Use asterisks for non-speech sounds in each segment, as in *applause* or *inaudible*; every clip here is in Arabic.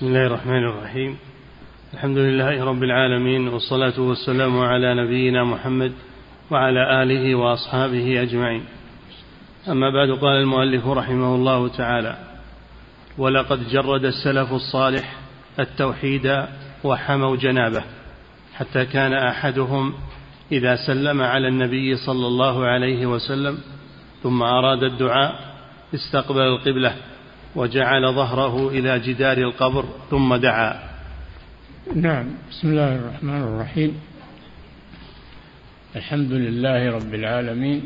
بسم الله الرحمن الرحيم. الحمد لله رب العالمين والصلاة والسلام على نبينا محمد وعلى آله وأصحابه أجمعين. أما بعد قال المؤلف رحمه الله تعالى ولقد جرد السلف الصالح التوحيد وحموا جنابه حتى كان أحدهم إذا سلم على النبي صلى الله عليه وسلم ثم أراد الدعاء استقبل القبلة وجعل ظهره إلى جدار القبر ثم دعا. نعم بسم الله الرحمن الرحيم. الحمد لله رب العالمين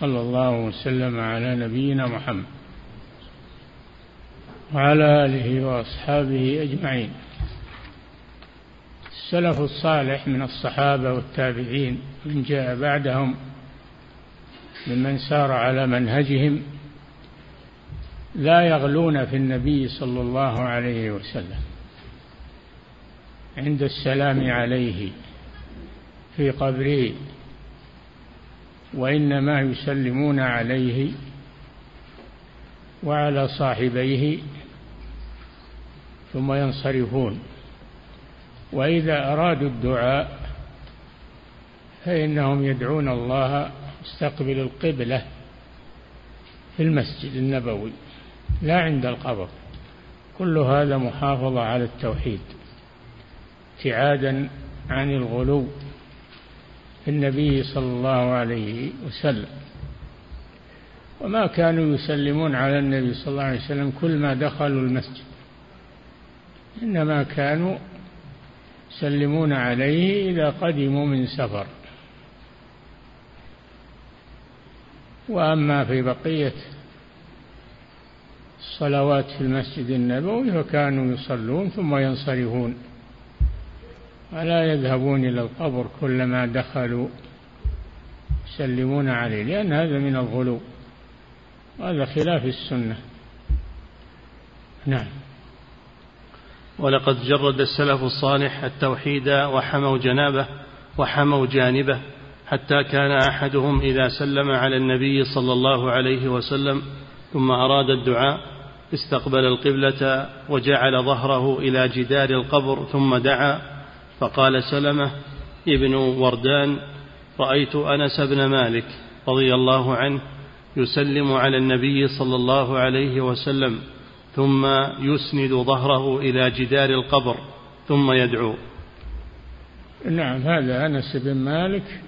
صلى الله وسلم على نبينا محمد وعلى آله وأصحابه أجمعين. السلف الصالح من الصحابة والتابعين من جاء بعدهم ممن سار على منهجهم لا يغلون في النبي صلى الله عليه وسلم. عند السلام عليه في قبره وإنما يسلمون عليه وعلى صاحبيه ثم ينصرفون. وإذا أرادوا الدعاء فإنهم يدعون الله مستقبل القبلة في المسجد النبوي. لا عند القبر. كل هذا محافظة على التوحيد. ابتعادا عن الغلو في النبي صلى الله عليه وسلم. وما كانوا يسلمون على النبي صلى الله عليه وسلم كل ما دخلوا المسجد. إنما كانوا يسلمون عليه إذا قدموا من سفر. وأما في بقية الصلوات في المسجد النبوي فكانوا يصلون ثم ينصرفون. ولا يذهبون إلى القبر كلما دخلوا يسلمون عليه لأن هذا من الغلو. هذا خلاف السنة. نعم. ولقد جرد السلف الصالح التوحيد وحموا جنابه وحموا جانبه حتى كان أحدهم إذا سلم على النبي صلى الله عليه وسلم ثم أراد الدعاء استقبل القبلة وجعل ظهره إلى جدار القبر ثم دعا فقال سلمة ابن وردان رأيت أنس بن مالك رضي الله عنه يسلم على النبي صلى الله عليه وسلم ثم يسند ظهره إلى جدار القبر ثم يدعو. نعم هذا أنس بن مالك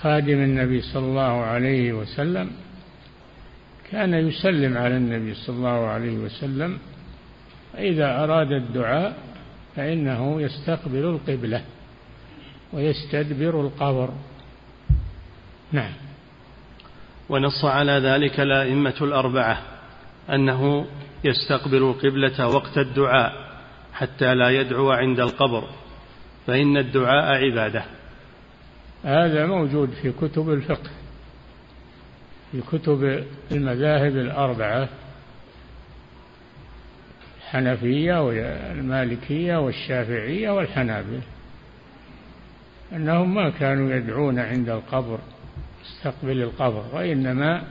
خادم النبي صلى الله عليه وسلم. كان يسلم على النبي صلى الله عليه وسلم فإذا أراد الدعاء فإنه يستقبل القبلة ويستدبر القبر. نعم. ونص على ذلك الأئمة الأربعة أنه يستقبل القبلة وقت الدعاء حتى لا يدعو عند القبر فإن الدعاء عبادة. هذا موجود في كتب الفقه. في كتب المذاهب الأربعة الحنفية والمالكية والشافعية والحنابلة أنهم ما كانوا يدعون عند القبر استقبل القبر وإنما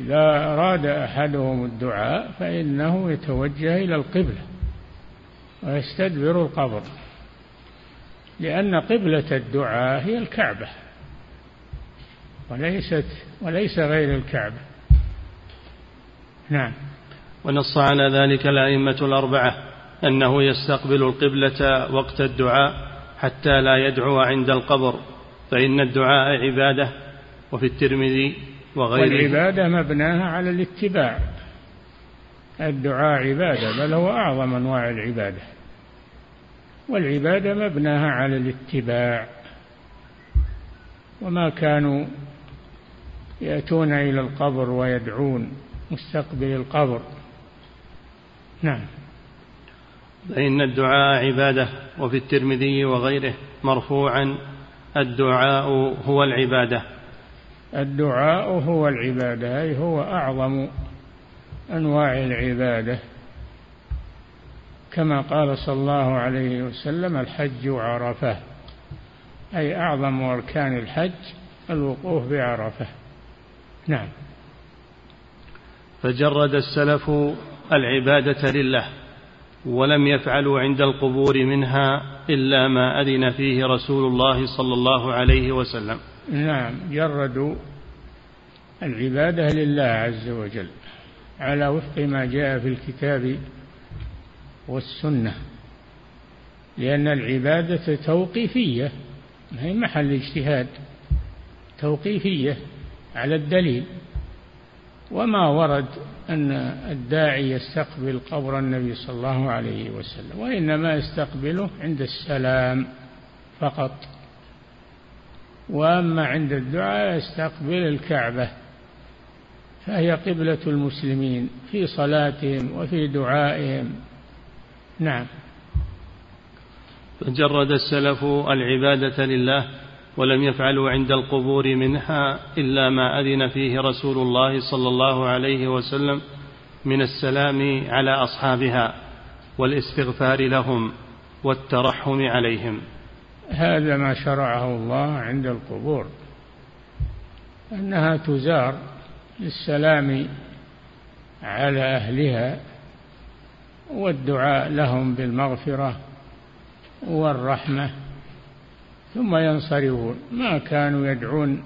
إذا أراد أحدهم الدعاء فإنه يتوجه إلى القبلة ويستدبر القبر لأن قبلة الدعاء هي الكعبة. وليست وليس غير الكعبة نعم. ونص على ذلك الأئمة الأربعة أنه يستقبل القبلة وقت الدعاء حتى لا يدعو عند القبر فإن الدعاء عبادة وفي الترمذي وغيره. والعبادة مبناها على الاتباع. الدعاء عبادة بل هو أعظم أنواع العبادة. والعبادة مبناها على الاتباع. وما كانوا يأتون إلى القبر ويدعون مستقبل القبر. نعم. فإن الدعاء عبادة وفي الترمذي وغيره مرفوعا الدعاء هو العبادة. الدعاء هو العبادة أي هو أعظم أنواع العبادة. كما قال صلى الله عليه وسلم الحج عرفة أي أعظم أركان الحج الوقوف بعرفة. نعم. فجرد السلف العبادة لله ولم يفعلوا عند القبور منها إلا ما أذن فيه رسول الله صلى الله عليه وسلم. نعم جردوا العبادة لله عز وجل على وفق ما جاء في الكتاب والسنة لأن العبادة توقيفية هي محل اجتهاد توقيفية. على الدليل. وما ورد أن الداعي يستقبل قبر النبي صلى الله عليه وسلم وإنما يستقبله عند السلام فقط. وأما عند الدعاء يستقبل الكعبة فهي قبلة المسلمين في صلاتهم وفي دعائهم. نعم. فجرد السلف العبادة لله ولم يفعلوا عند القبور منها إلا ما أذن فيه رسول الله صلى الله عليه وسلم من السلام على أصحابها والاستغفار لهم والترحم عليهم. هذا ما شرعه الله عند القبور أنها تزار للسلام على أهلها والدعاء لهم بالمغفرة والرحمة ثم ينصرفون. ما كانوا يدعون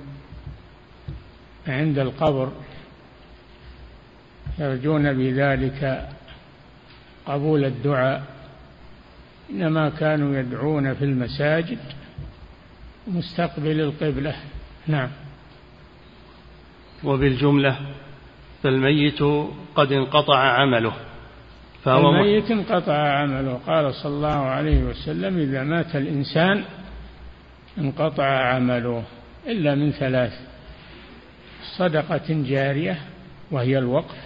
عند القبر. يرجون بذلك قبول الدعاء. إنما كانوا يدعون في المساجد مستقبل القبلة. نعم. وبالجملة فالميت قد انقطع عمله فهو الميت انقطع عمله. قال صلى الله عليه وسلم إذا مات الإنسان انقطع عمله إلا من ثلاث صدقة جارية وهي الوقف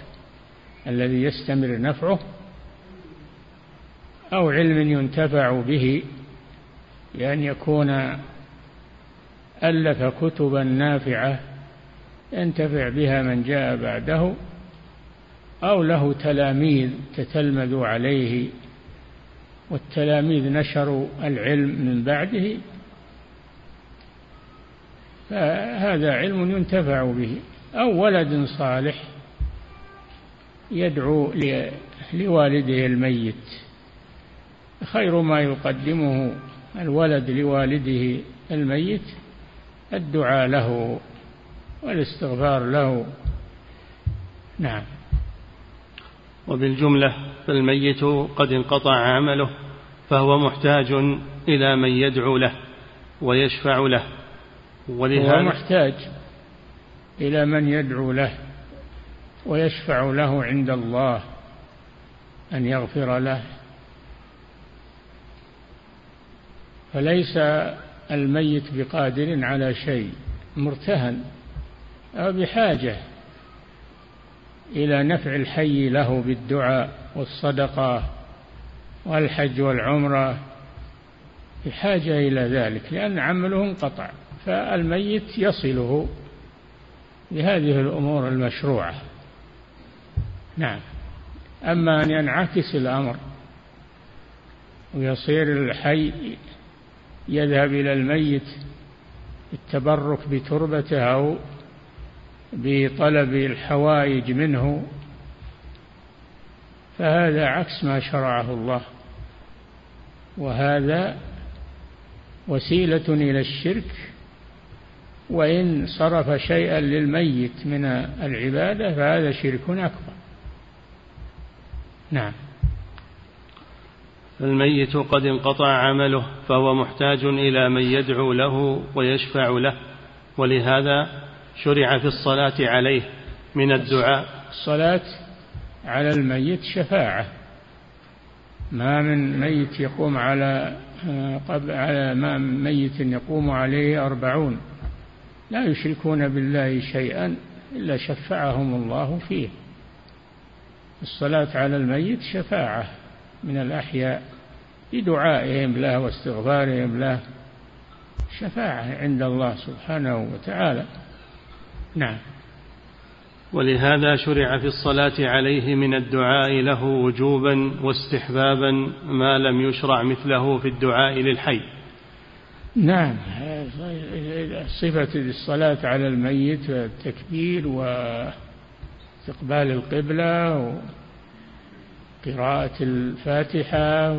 الذي يستمر نفعه أو علم ينتفع به لأن يكون ألف كتبا نافعة ينتفع بها من جاء بعده أو له تلاميذ تتلمذوا عليه والتلاميذ نشروا العلم من بعده فهذا علم ينتفع به. أو ولد صالح يدعو لوالده الميت. خير ما يقدمه الولد لوالده الميت الدعاء له والاستغفار له. نعم. وبالجملة فالميت قد انقطع عمله فهو محتاج إلى من يدعو له ويشفع له. ولهذا هو محتاج إلى من يدعو له ويشفع له عند الله أن يغفر له. فليس الميت بقادر على شيء مرتهن أو بحاجة إلى نفع الحي له بالدعاء والصدقة والحج والعمرة بحاجة إلى ذلك لأن عمله انقطع فالميت يصله بهذه الأمور المشروعة. نعم. أما أن ينعكس الأمر ويصير الحي يذهب إلى الميت التبرك بتربته أو بطلب الحوائج منه فهذا عكس ما شرعه الله. وهذا وسيلة إلى الشرك وإن صرف شيئا للميت من العبادة فهذا شرك أكبر. نعم. الميت قد انقطع عمله فهو محتاج إلى من يدعو له ويشفع له ولهذا شرع في الصلاة عليه من الدعاء. الصلاة على الميت شفاعة. ما من ميت يقوم على قبل على ما ميت يقوم عليه أربعون. لا يشركون بالله شيئا إلا شفعهم الله فيه. الصلاة على الميت شفاعة من الأحياء بدعائهم له واستغفارهم له شفاعة عند الله سبحانه وتعالى. نعم. ولهذا شرع في الصلاة عليه من الدعاء له وجوبا واستحبابا ما لم يشرع مثله في الدعاء للحي. نعم. صفة الصلاة على الميت والتكبير واستقبال القبلة قراءة الفاتحة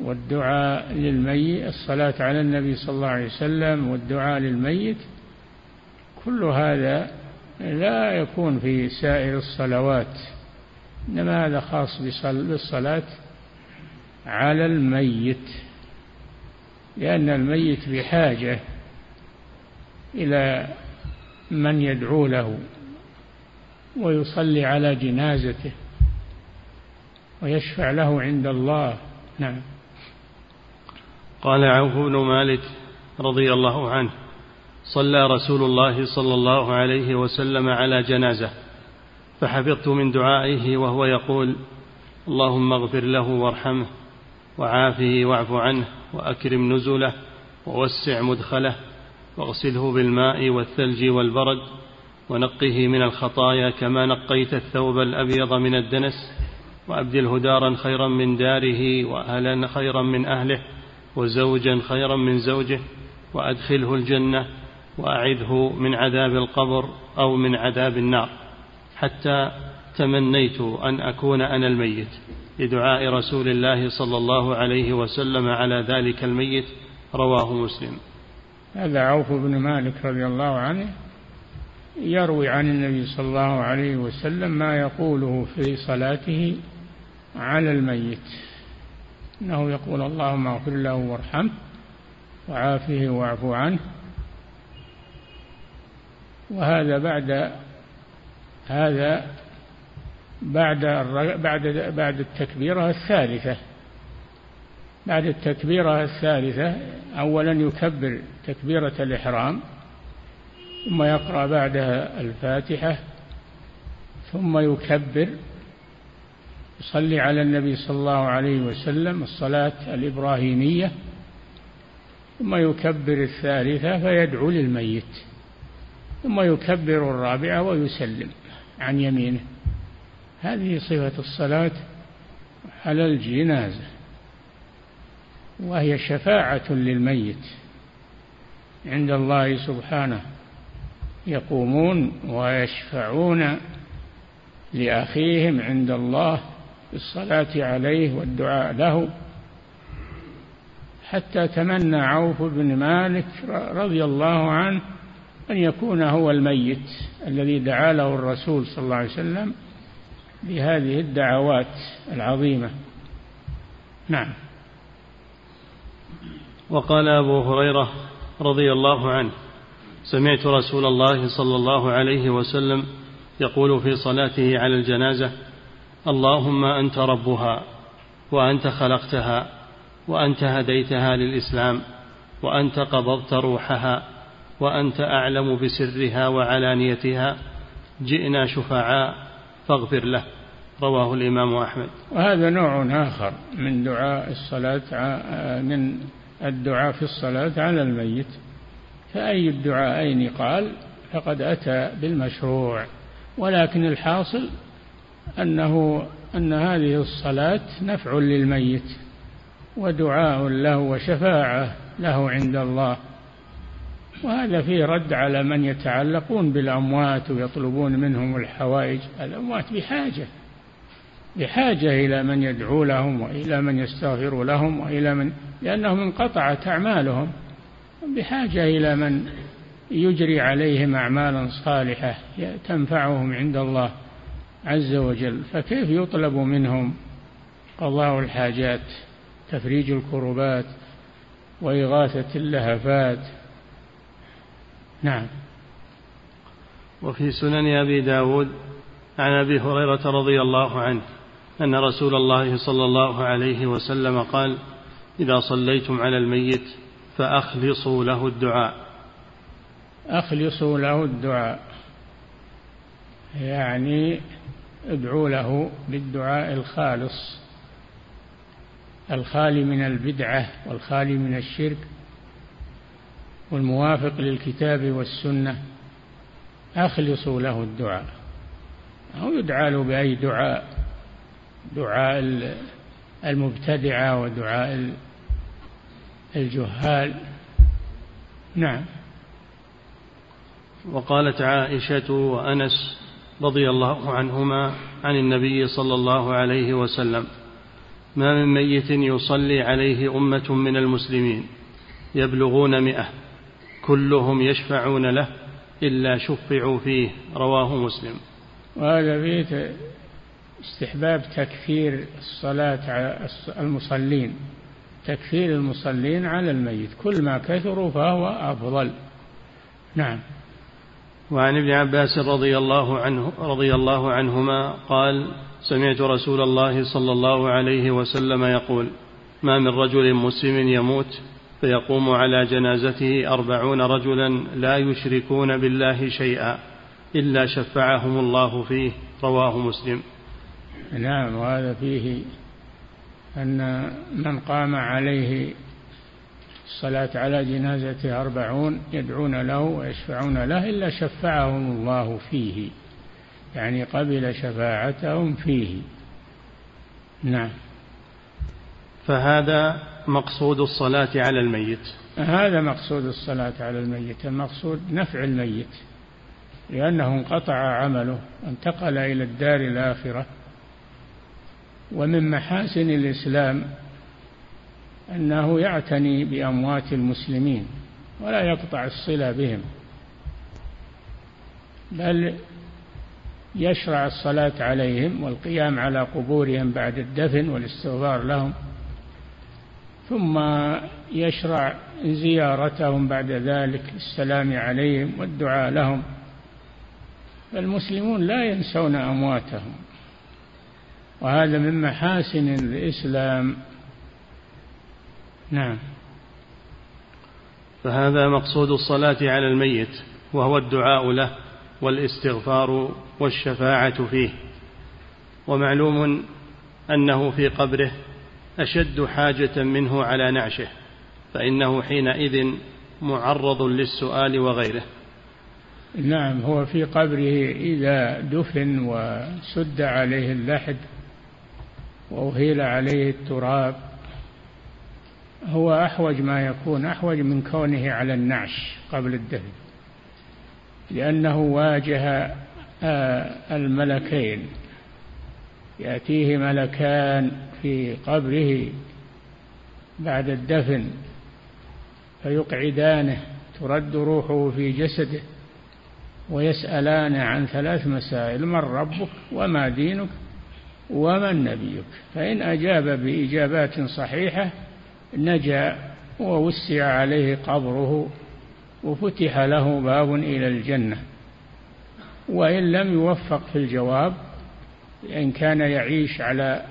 والدعاء للميت الصلاة على النبي صلى الله عليه وسلم والدعاء للميت. كل هذا لا يكون في سائر الصلوات إنما هذا خاص بالصلاة على الميت. لأن الميت بحاجة إلى من يدعو له ويصلي على جنازته ويشفع له عند الله. نعم. قال عوف بن مالك رضي الله عنه صلى رسول الله صلى الله عليه وسلم على جنازة فحفظت من دعائه وهو يقول اللهم اغفر له وارحمه. وعافه واعف عنه وأكرم نزله ووسع مدخله واغسله بالماء والثلج والبرد ونقه من الخطايا كما نقيت الثوب الأبيض من الدنس وأبدله دارا خيرا من داره وأهلا خيرا من أهله وزوجا خيرا من زوجه وأدخله الجنة وأعذه من عذاب القبر أو من عذاب النار حتى تمنيت أن أكون أنا الميت. لدعاء رسول الله صلى الله عليه وسلم على ذلك الميت رواه مسلم. هذا عوف بن مالك رضي الله عنه يروي عن النبي صلى الله عليه وسلم ما يقوله في صلاته على الميت. إنه يقول اللهم اغفر له وارحمه وعافه واعف عنه. وهذا بعد هذا بعد بعد بعد التكبيرة الثالثة. بعد التكبيرة الثالثة أولا يكبر تكبيرة الإحرام ثم يقرأ بعدها الفاتحة ثم يكبر يصلي على النبي صلى الله عليه وسلم الصلاة الإبراهيمية ثم يكبر الثالثة فيدعو للميت ثم يكبر الرابعة ويسلم عن يمينه. هذه صفة الصلاة على الجنازة وهي شفاعة للميت. عند الله سبحانه يقومون ويشفعون لأخيهم عند الله بالصلاة عليه والدعاء له. حتى تمنى عوف بن مالك رضي الله عنه أن يكون هو الميت الذي دعا له الرسول صلى الله عليه وسلم بهذه الدعوات العظيمة. نعم. وقال أبو هريرة رضي الله عنه سمعت رسول الله صلى الله عليه وسلم يقول في صلاته على الجنازة اللهم أنت ربها وأنت خلقتها وأنت هديتها للإسلام وأنت قبضت روحها وأنت أعلم بسرها وعلانيتها جئنا شفعاء فاغفر له. رواه الإمام أحمد. وهذا نوع آخر من دعاء الصلاة من الدعاء في الصلاة على الميت. فأي الدعاءين قال فقد أتى بالمشروع. ولكن الحاصل أنه أن هذه الصلاة نفع للميت ودعاء له وشفاعة له عند الله. وهذا فيه رد على من يتعلقون بالأموات ويطلبون منهم الحوائج. الأموات بحاجة بحاجة إلى من يدعو لهم وإلى من يستغفر لهم وإلى من لأنهم انقطعت أعمالهم. بحاجة إلى من يجري عليهم أعمالا صالحة تنفعهم عند الله عز وجل. فكيف يطلب منهم قضاء الحاجات تفريج الكربات وإغاثة اللهفات؟ نعم. وفي سنن أبي داود عن أبي هريرة رضي الله عنه أن رسول الله صلى الله عليه وسلم قال إذا صليتم على الميت فأخلصوا له الدعاء. أخلصوا له الدعاء. يعني ادعوا له بالدعاء الخالص. الخالي من البدعة والخالي من الشرك والموافق للكتاب والسنة أخلصوا له الدعاء. أو يدعى له بأي دعاء دعاء المبتدعة ودعاء الجهال. نعم. وقالت عائشة وأنس رضي الله عنهما عن النبي صلى الله عليه وسلم ما من ميت يصلي عليه أمة من المسلمين يبلغون مئة كلهم يشفعون له إلا شفعوا فيه رواه مسلم. وهذا فيه استحباب تكفير الصلاة على المصلين. تكفير المصلين على الميت. كل ما كثروا فهو أفضل. نعم. وعن ابن عباس رضي الله عنه رضي الله عنهما قال سمعت رسول الله صلى الله عليه وسلم يقول ما من رجل مسلم يموت فيقوم على جنازته أربعون رجلا لا يشركون بالله شيئا إلا شفعهم الله فيه رواه مسلم. نعم وهذا فيه أن من قام عليه الصلاة على جنازته أربعون يدعون له ويشفعون له إلا شفعهم الله فيه يعني قبل شفاعتهم فيه. نعم. فهذا مقصود الصلاة على الميت. هذا مقصود الصلاة على الميت المقصود نفع الميت لأنه انقطع عمله انتقل إلى الدار الآخرة. ومن محاسن الإسلام أنه يعتني بأموات المسلمين ولا يقطع الصلة بهم بل يشرع الصلاة عليهم والقيام على قبورهم بعد الدفن والاستغفار لهم. ثم يشرع زيارتهم بعد ذلك السلام عليهم والدعاء لهم. فالمسلمون لا ينسون أمواتهم. وهذا من محاسن الإسلام. نعم. فهذا مقصود الصلاة على الميت وهو الدعاء له والاستغفار والشفاعة فيه. ومعلوم أنه في قبره أشد حاجة منه على نعشه فإنه حينئذ معرض للسؤال وغيره. نعم هو في قبره إذا دفن وسد عليه اللحد وأهيل عليه التراب هو أحوج ما يكون أحوج من كونه على النعش قبل الدفن لأنه واجه آه، الملكين. يأتيه ملكان في قبره بعد الدفن فيقعدانه ترد روحه في جسده ويسألان عن ثلاث مسائل من ربك وما دينك ومن نبيك. فإن أجاب بإجابات صحيحة نجا ووسع عليه قبره وفتح له باب إلى الجنة. وإن لم يوفق في الجواب إن كان يعيش على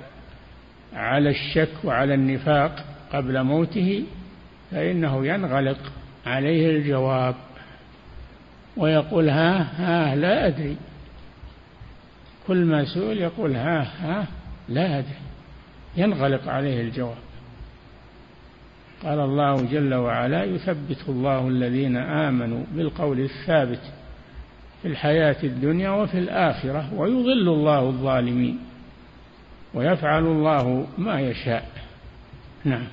على الشك وعلى النفاق قبل موته فإنه ينغلق عليه الجواب ويقول ها ها لا أدري. كل ما سئل يقول ها ها لا أدري. ينغلق عليه الجواب. قال الله جل وعلا يثبت الله الذين آمنوا بالقول الثابت في الحياة الدنيا وفي الآخرة ويضل الله الظالمين ويفعل الله ما يشاء. نعم.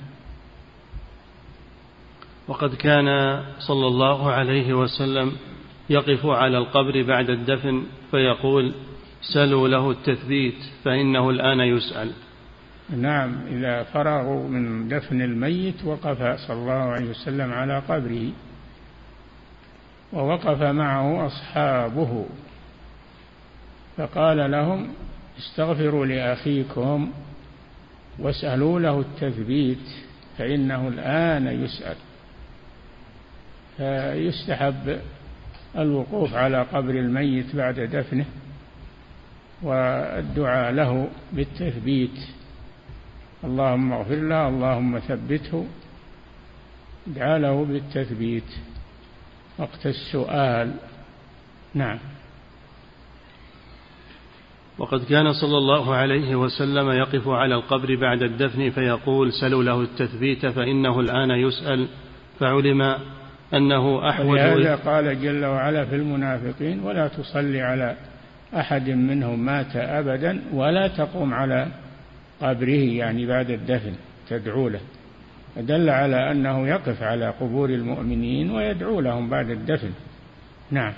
وقد كان صلى الله عليه وسلم يقف على القبر بعد الدفن فيقول سلوا له التثبيت فإنه الآن يسأل. نعم إذا فرغوا من دفن الميت وقف صلى الله عليه وسلم على قبره. ووقف معه أصحابه فقال لهم استغفروا لأخيكم واسألوا له التثبيت فإنه الآن يسأل. فيستحب الوقوف على قبر الميت بعد دفنه والدعاء له بالتثبيت. اللهم اغفر له اللهم ثبته ادعى له بالتثبيت. وقت السؤال. نعم. وقد كان صلى الله عليه وسلم يقف على القبر بعد الدفن فيقول سلوا له التثبيت فإنه الآن يسأل. فعلم أنه أحوج ولهذا قال جل وعلا في المنافقين ولا تصلي على أحد منهم مات أبدا ولا تقوم على قبره يعني بعد الدفن تدعو له. فدل على أنه يقف على قبور المؤمنين ويدعو لهم بعد الدفن. نعم.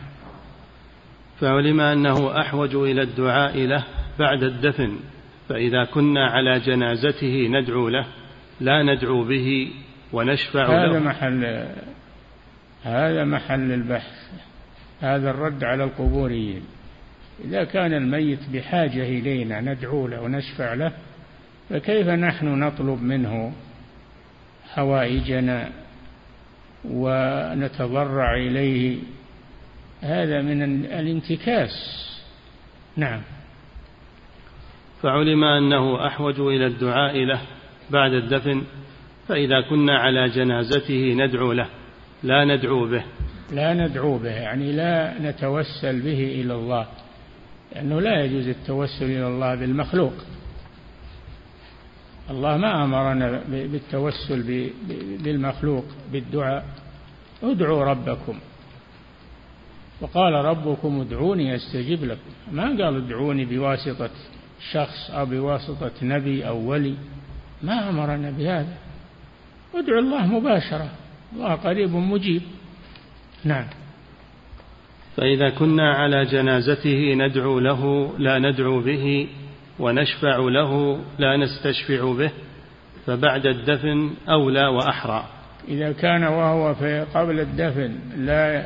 فعلم أنه أحوج إلى الدعاء له بعد الدفن فإذا كنا على جنازته ندعو له لا ندعو به ونشفع هذا له. محل هذا محل البحث هذا الرد على القبوريين. إذا كان الميت بحاجة إلينا ندعو له ونشفع له فكيف نحن نطلب منه حوائجنا ونتضرع إليه هذا من الانتكاس. نعم. فعلم أنه أحوج إلى الدعاء له بعد الدفن فإذا كنا على جنازته ندعو له لا ندعو به. لا ندعو به يعني لا نتوسل به إلى الله لأنه لا يجوز التوسل إلى الله بالمخلوق. الله ما أمرنا بالتوسل بالمخلوق بالدعاء. ادعوا ربكم. وقال ربكم ادعوني أستجب لكم. ما قال ادعوني بواسطة شخص أو بواسطة نبي أو ولي. ما أمرنا بهذا. ادعوا الله مباشرة. الله قريب مجيب. نعم. فإذا كنا على جنازته ندعو له لا ندعو به. ونشفع له لا نستشفع به فبعد الدفن أولى وأحرى. إذا كان وهو في قبل الدفن لا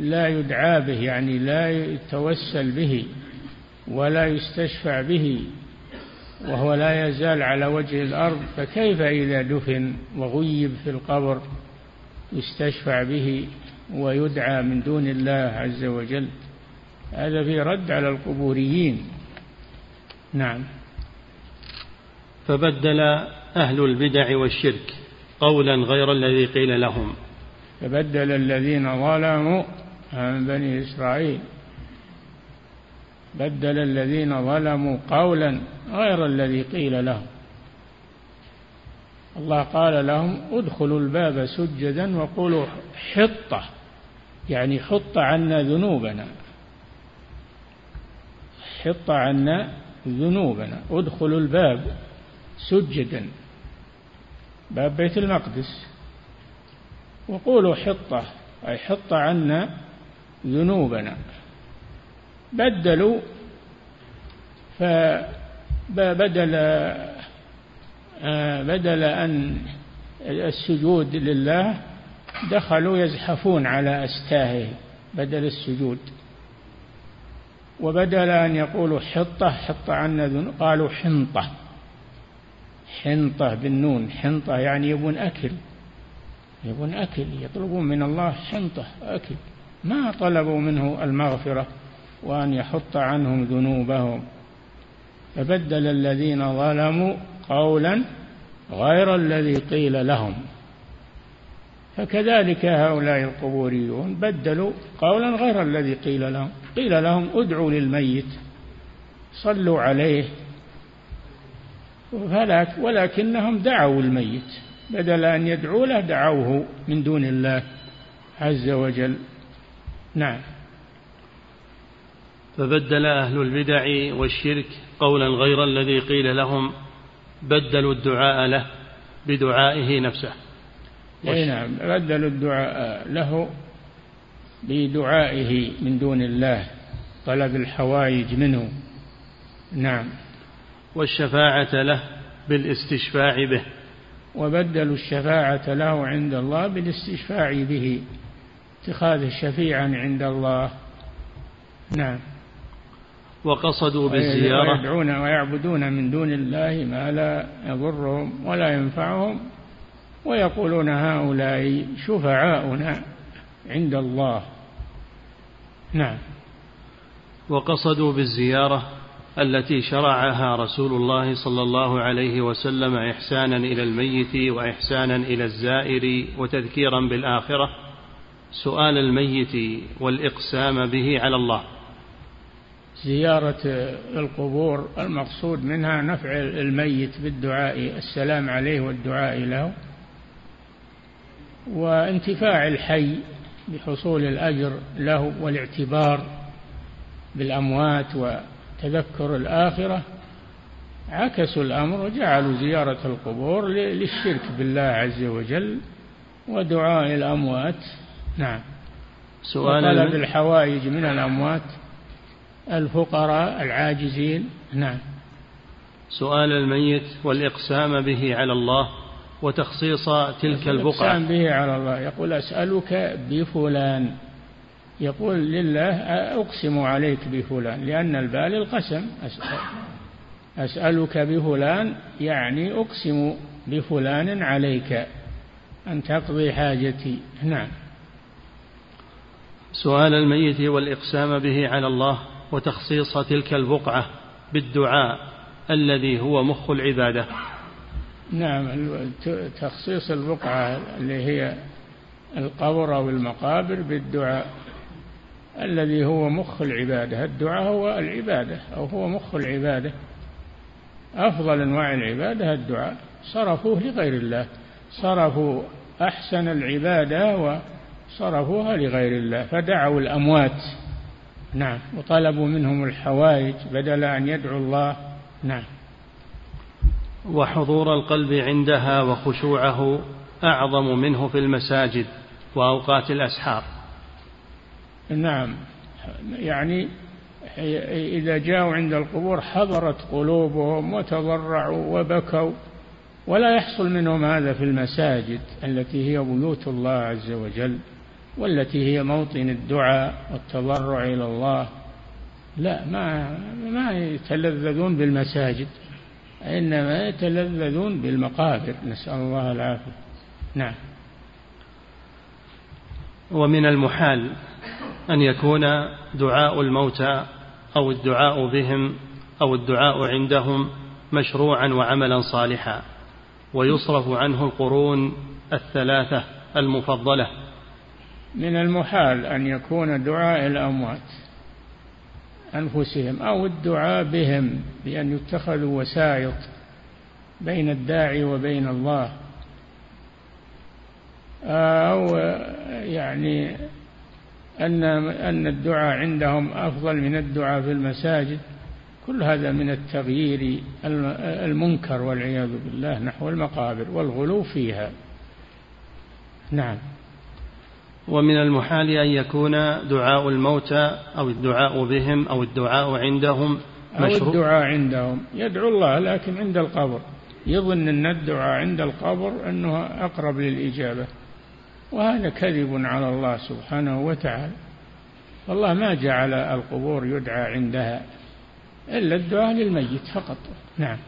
لا يدعى به يعني لا يتوسل به ولا يستشفع به وهو لا يزال على وجه الأرض فكيف إذا دفن وغيب في القبر يستشفع به ويدعى من دون الله عز وجل؟ هذا في رد على القبوريين. نعم. فبدل أهل البدع والشرك قولا غير الذي قيل لهم. فبدل الذين ظلموا عن بني إسرائيل. بدل الذين ظلموا قولا غير الذي قيل لهم. الله قال لهم ادخلوا الباب سجدا وقولوا حطة يعني حط عنا ذنوبنا. حط عنا ذنوبنا. ادخلوا الباب سجدا. باب بيت المقدس. وقولوا حطة أي حط عنا ذنوبنا. بدلوا فبدل آه، بدل أن السجود لله دخلوا يزحفون على أستاههم بدل السجود. وبدل أن يقولوا حطة حط عنا ذنوب قالوا حنطة. حنطة بالنون حنطة يعني يبون أكل. يبون أكل يطلبون من الله حنطة أكل. ما طلبوا منه المغفرة وأن يحط عنهم ذنوبهم. فبدل الذين ظلموا قولا غير الذي قيل لهم. فكذلك هؤلاء القبوريون بدلوا قولا غير الذي قيل لهم. قيل لهم ادعوا للميت صلوا عليه ولكنهم دعوا الميت. بدل أن يدعوا له دعوه من دون الله عز وجل. نعم. فبدل أهل البدع والشرك قولا غير الذي قيل لهم بدلوا الدعاء له بدعائه نفسه. اي نعم بدلوا الدعاء له بدعائه من دون الله طلب الحوائج منه. نعم. والشفاعة له بالاستشفاع به. وبدلوا الشفاعة له عند الله بالاستشفاع به اتخاذ شفيعا عند الله. نعم. وقصدوا بالزيارة. ويدعون ويعبدون من دون الله ما لا يضرهم ولا ينفعهم. ويقولون هؤلاء شفعاؤنا عند الله. نعم. وقصدوا بالزيارة التي شرعها رسول الله صلى الله عليه وسلم إحسانا إلى الميت وإحسانا إلى الزائر وتذكيرا بالآخرة. سؤال الميت والإقسام به على الله. زيارة القبور المقصود منها نفع الميت بالدعاء السلام عليه والدعاء له. وانتفاع الحي بحصول الأجر له والاعتبار بالأموات وتذكر الآخرة عكسوا الأمر وجعلوا زيارة القبور للشرك بالله عز وجل ودعاء الأموات. نعم. سؤال طلب الحوائج من الأموات الفقراء العاجزين. نعم. سؤال الميت والإقسام به على الله. وتخصيص تلك البقعة. به على الله. يقول أسألك بفلان. يقول لله أقسم عليك بفلان. لأن البال القسم. أسألك بفلان يعني أقسم بفلان عليك. أن تقضي حاجتي. نعم. سؤال الميت والإقسام به على الله وتخصيص تلك البقعة بالدعاء الذي هو مخ العبادة. نعم تخصيص البقعة اللي هي القبر أو المقابر بالدعاء الذي هو مخ العبادة. الدعاء هو العبادة أو هو مخ العبادة. أفضل أنواع العبادة الدعاء. صرفوه لغير الله. صرفوا أحسن العبادة وصرفوها لغير الله. فدعوا الأموات. نعم وطلبوا منهم الحوائج بدل أن يدعوا الله. نعم. وحضور القلب عندها وخشوعه أعظم منه في المساجد وأوقات الأسحار. نعم. يعني إذا جاءوا عند القبور حضرت قلوبهم وتضرعوا وبكوا ولا يحصل منهم هذا في المساجد التي هي بيوت الله عز وجل والتي هي موطن الدعاء والتضرع إلى الله. لا ما ما يتلذذون بالمساجد. إنما يتلذذون بالمقابر. نسأل الله العافية. نعم. ومن المحال أن يكون دعاء الموتى أو الدعاء بهم أو الدعاء عندهم مشروعا وعملا صالحا ويصرف عنه القرون الثلاثة المفضلة. من المحال أن يكون دعاء الأموات. أنفسهم أو الدعاء بهم بأن يتخذوا وسائط بين الداعي وبين الله أو يعني أن أن الدعاء عندهم أفضل من الدعاء في المساجد. كل هذا من التغيير المنكر والعياذ بالله نحو المقابر والغلو فيها. نعم. ومن المحال أن يكون دعاء الموتى أو الدعاء بهم أو الدعاء عندهم مشروع. أو الدعاء عندهم. يدعو الله لكن عند القبر. يظن أن الدعاء عند القبر أنه أقرب للإجابة. وهذا كذب على الله سبحانه وتعالى. والله ما جعل القبور يدعى عندها إلا الدعاء للميت فقط. نعم.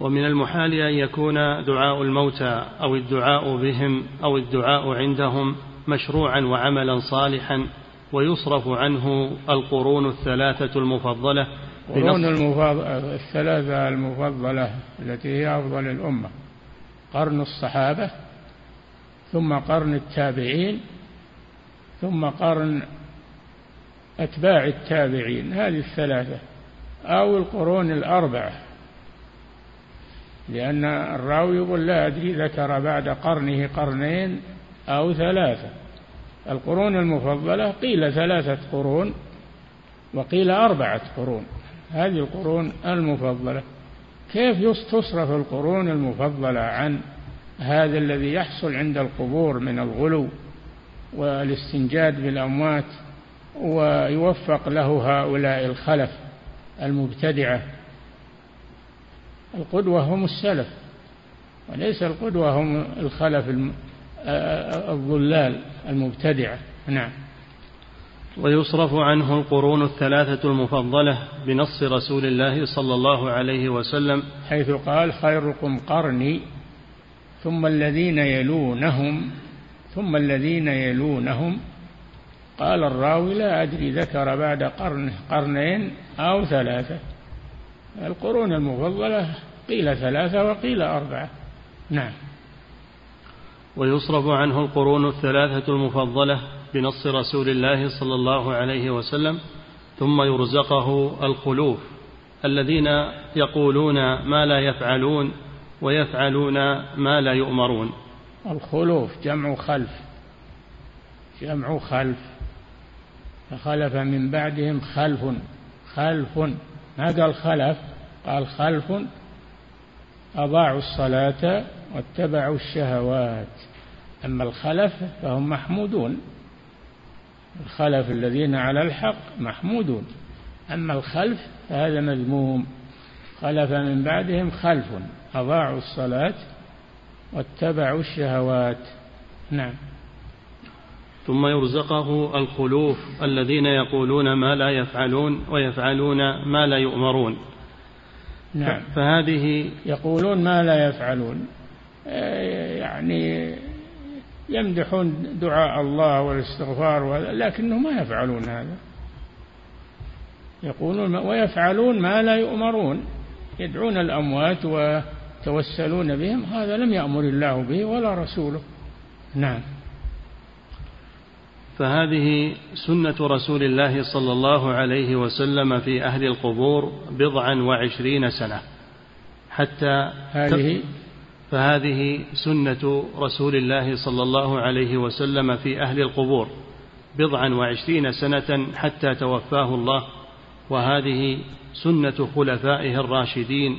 ومن المحال أن يكون دعاء الموتى أو الدعاء بهم أو الدعاء عندهم مشروعا وعملا صالحا ويصرف عنه القرون الثلاثة المفضلة قرون الثلاثة المفضلة التي هي أفضل الأمة. قرن الصحابة ثم قرن التابعين ثم قرن أتباع التابعين. هذه الثلاثة أو القرون الأربعة. لأن الراوي يقول لا أدري ذكر بعد قرنه قرنين أو ثلاثة. القرون المفضلة قيل ثلاثة قرون وقيل أربعة قرون. هذه القرون المفضلة. كيف تصرف القرون المفضلة عن هذا الذي يحصل عند القبور من الغلو والاستنجاد بالأموات ويوفق له هؤلاء الخلف المبتدعة؟ القدوة هم السلف وليس القدوة هم الخلف الضلال المبتدعة نعم. ويصرف عنه القرون الثلاثة المفضلة بنص رسول الله صلى الله عليه وسلم. حيث قال خيركم قرني ثم الذين يلونهم ثم الذين يلونهم. قال الراوي لا أدري ذكر بعد قرن قرنين أو ثلاثة. القرون المفضلة قيل ثلاثة وقيل أربعة. نعم. ويصرف عنه القرون الثلاثة المفضلة بنص رسول الله صلى الله عليه وسلم ثم يرزقه الخلوف الذين يقولون ما لا يفعلون ويفعلون ما لا يؤمرون. الخلوف جمع خلف جمع خلف. فخلف من بعدهم خلف خلف. ما قال خلف؟ قال خلف أضاعوا الصلاة واتبعوا الشهوات. أما الخلف فهم محمودون. الخلف الذين على الحق محمودون. أما الخلف فهذا مذموم. خلف من بعدهم خلف. أضاعوا الصلاة واتبعوا الشهوات. نعم. ثم يرزقه الخلوف الذين يقولون ما لا يفعلون ويفعلون ما لا يؤمرون. نعم. فهذه يقولون ما لا يفعلون. آه، يعني يمدحون دعاء الله والاستغفار لكنهم ما يفعلون هذا. يقولون ويفعلون ما لا يؤمرون. يدعون الأموات ويتوسلون بهم. هذا لم يأمر الله به ولا رسوله. نعم. فهذه سنة رسول الله صلى الله عليه وسلم في أهل القبور بضعا وعشرين سنة. حتى هذه؟ فهذه سنة رسول الله صلى الله عليه وسلم في أهل القبور بضعا وعشرين سنة حتى توفاه الله. وهذه سنة خلفائه الراشدين.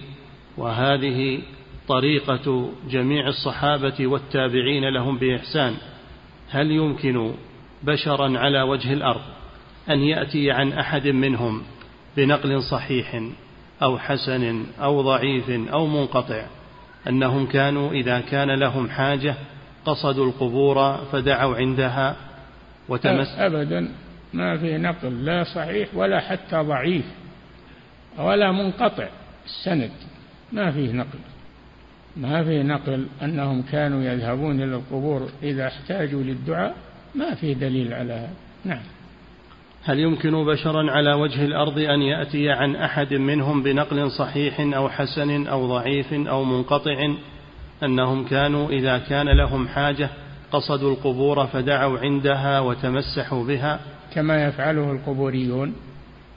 وهذه طريقة جميع الصحابة والتابعين لهم بإحسان. هل يمكن بشرا على وجه الأرض أن يأتي عن أحد منهم بنقل صحيح أو حسن أو ضعيف أو منقطع أنهم كانوا إذا كان لهم حاجة قصدوا القبور فدعوا عندها وتمس أبدا ما في نقل لا صحيح ولا حتى ضعيف ولا منقطع السند ما فيه نقل ما فيه نقل أنهم كانوا يذهبون إلى القبور إذا احتاجوا للدعاء ما فيه دليل على هذا نعم. هل يمكن بشرا على وجه الأرض أن يأتي عن أحد منهم بنقل صحيح أو حسن أو ضعيف أو منقطع؟ أنهم كانوا إذا كان لهم حاجة قصدوا القبور فدعوا عندها وتمسحوا بها. كما يفعله القبوريون.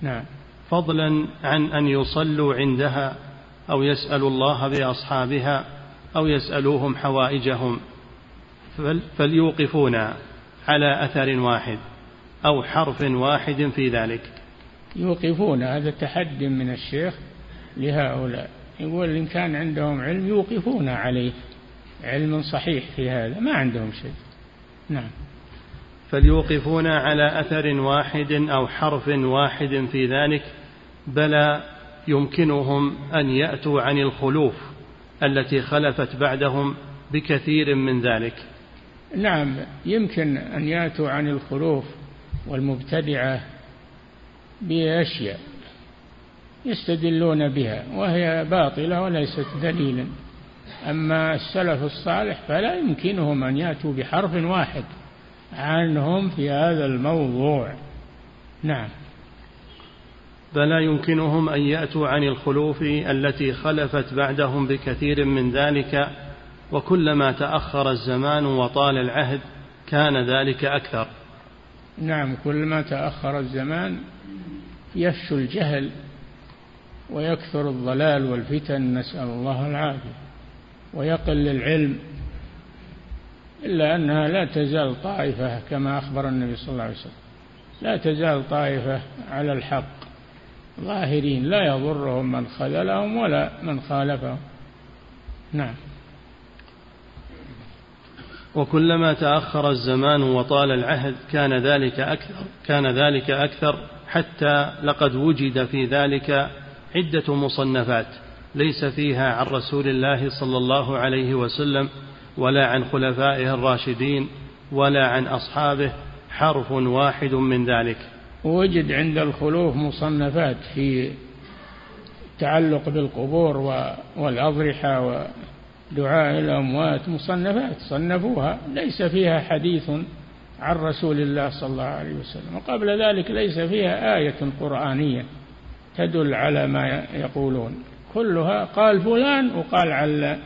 نعم. فضلا عن أن يصلوا عندها أو يسألوا الله بأصحابها أو يسألوهم حوائجهم. فليوقفون على أثر واحد أو حرف واحد في ذلك. يوقفون هذا تحد من الشيخ لهؤلاء. يقول إن كان عندهم علم يوقفون عليه. علم صحيح في هذا ما عندهم شيء. نعم. فليوقفون على أثر واحد أو حرف واحد في ذلك بلى يمكنهم أن يأتوا عن الخلوف التي خلفت بعدهم بكثير من ذلك. نعم يمكن أن يأتوا عن الخلوف والمبتدعة بأشياء يستدلون بها وهي باطلة وليست دليلا. أما السلف الصالح فلا يمكنهم أن يأتوا بحرف واحد عنهم في هذا الموضوع. نعم. فلا يمكنهم أن يأتوا عن الخلوف التي خلفت بعدهم بكثير من ذلك وكلما تأخر الزمان وطال العهد كان ذلك أكثر. نعم كلما تأخر الزمان يفشو الجهل ويكثر الضلال والفتن نسأل الله العافية. ويقل العلم إلا أنها لا تزال طائفة كما أخبر النبي صلى الله عليه وسلم. لا تزال طائفة على الحق. ظاهرين لا يضرهم من خذلهم ولا من خالفهم. نعم. وكلما تأخر الزمان وطال العهد كان ذلك أكثر كان ذلك أكثر حتى لقد وجد في ذلك عدة مصنفات ليس فيها عن رسول الله صلى الله عليه وسلم ولا عن خلفائه الراشدين ولا عن أصحابه حرف واحد من ذلك. وجد عند الخلوف مصنفات في التعلق بالقبور والأضرحة ودعاء الأموات مصنفات صنفوها. ليس فيها حديث عن رسول الله صلى الله عليه وسلم. وقبل ذلك ليس فيها آية قرآنية تدل على ما يقولون. كلها قال فلان وقال على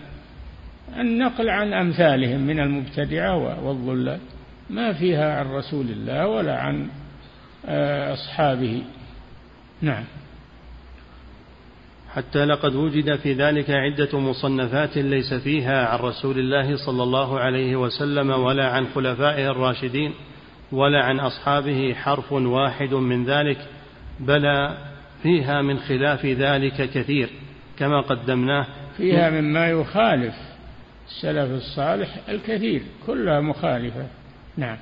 النقل عن أمثالهم من المبتدعة والضلال ما فيها عن رسول الله ولا عن آه، أصحابه. نعم. حتى لقد وجد في ذلك عدة مصنفات ليس فيها عن رسول الله صلى الله عليه وسلم ولا عن خلفائه الراشدين ولا عن أصحابه حرف واحد من ذلك بلى فيها من خلاف ذلك كثير كما قدمناه فيها مما يخالف السلف الصالح الكثير كلها مخالفة. نعم.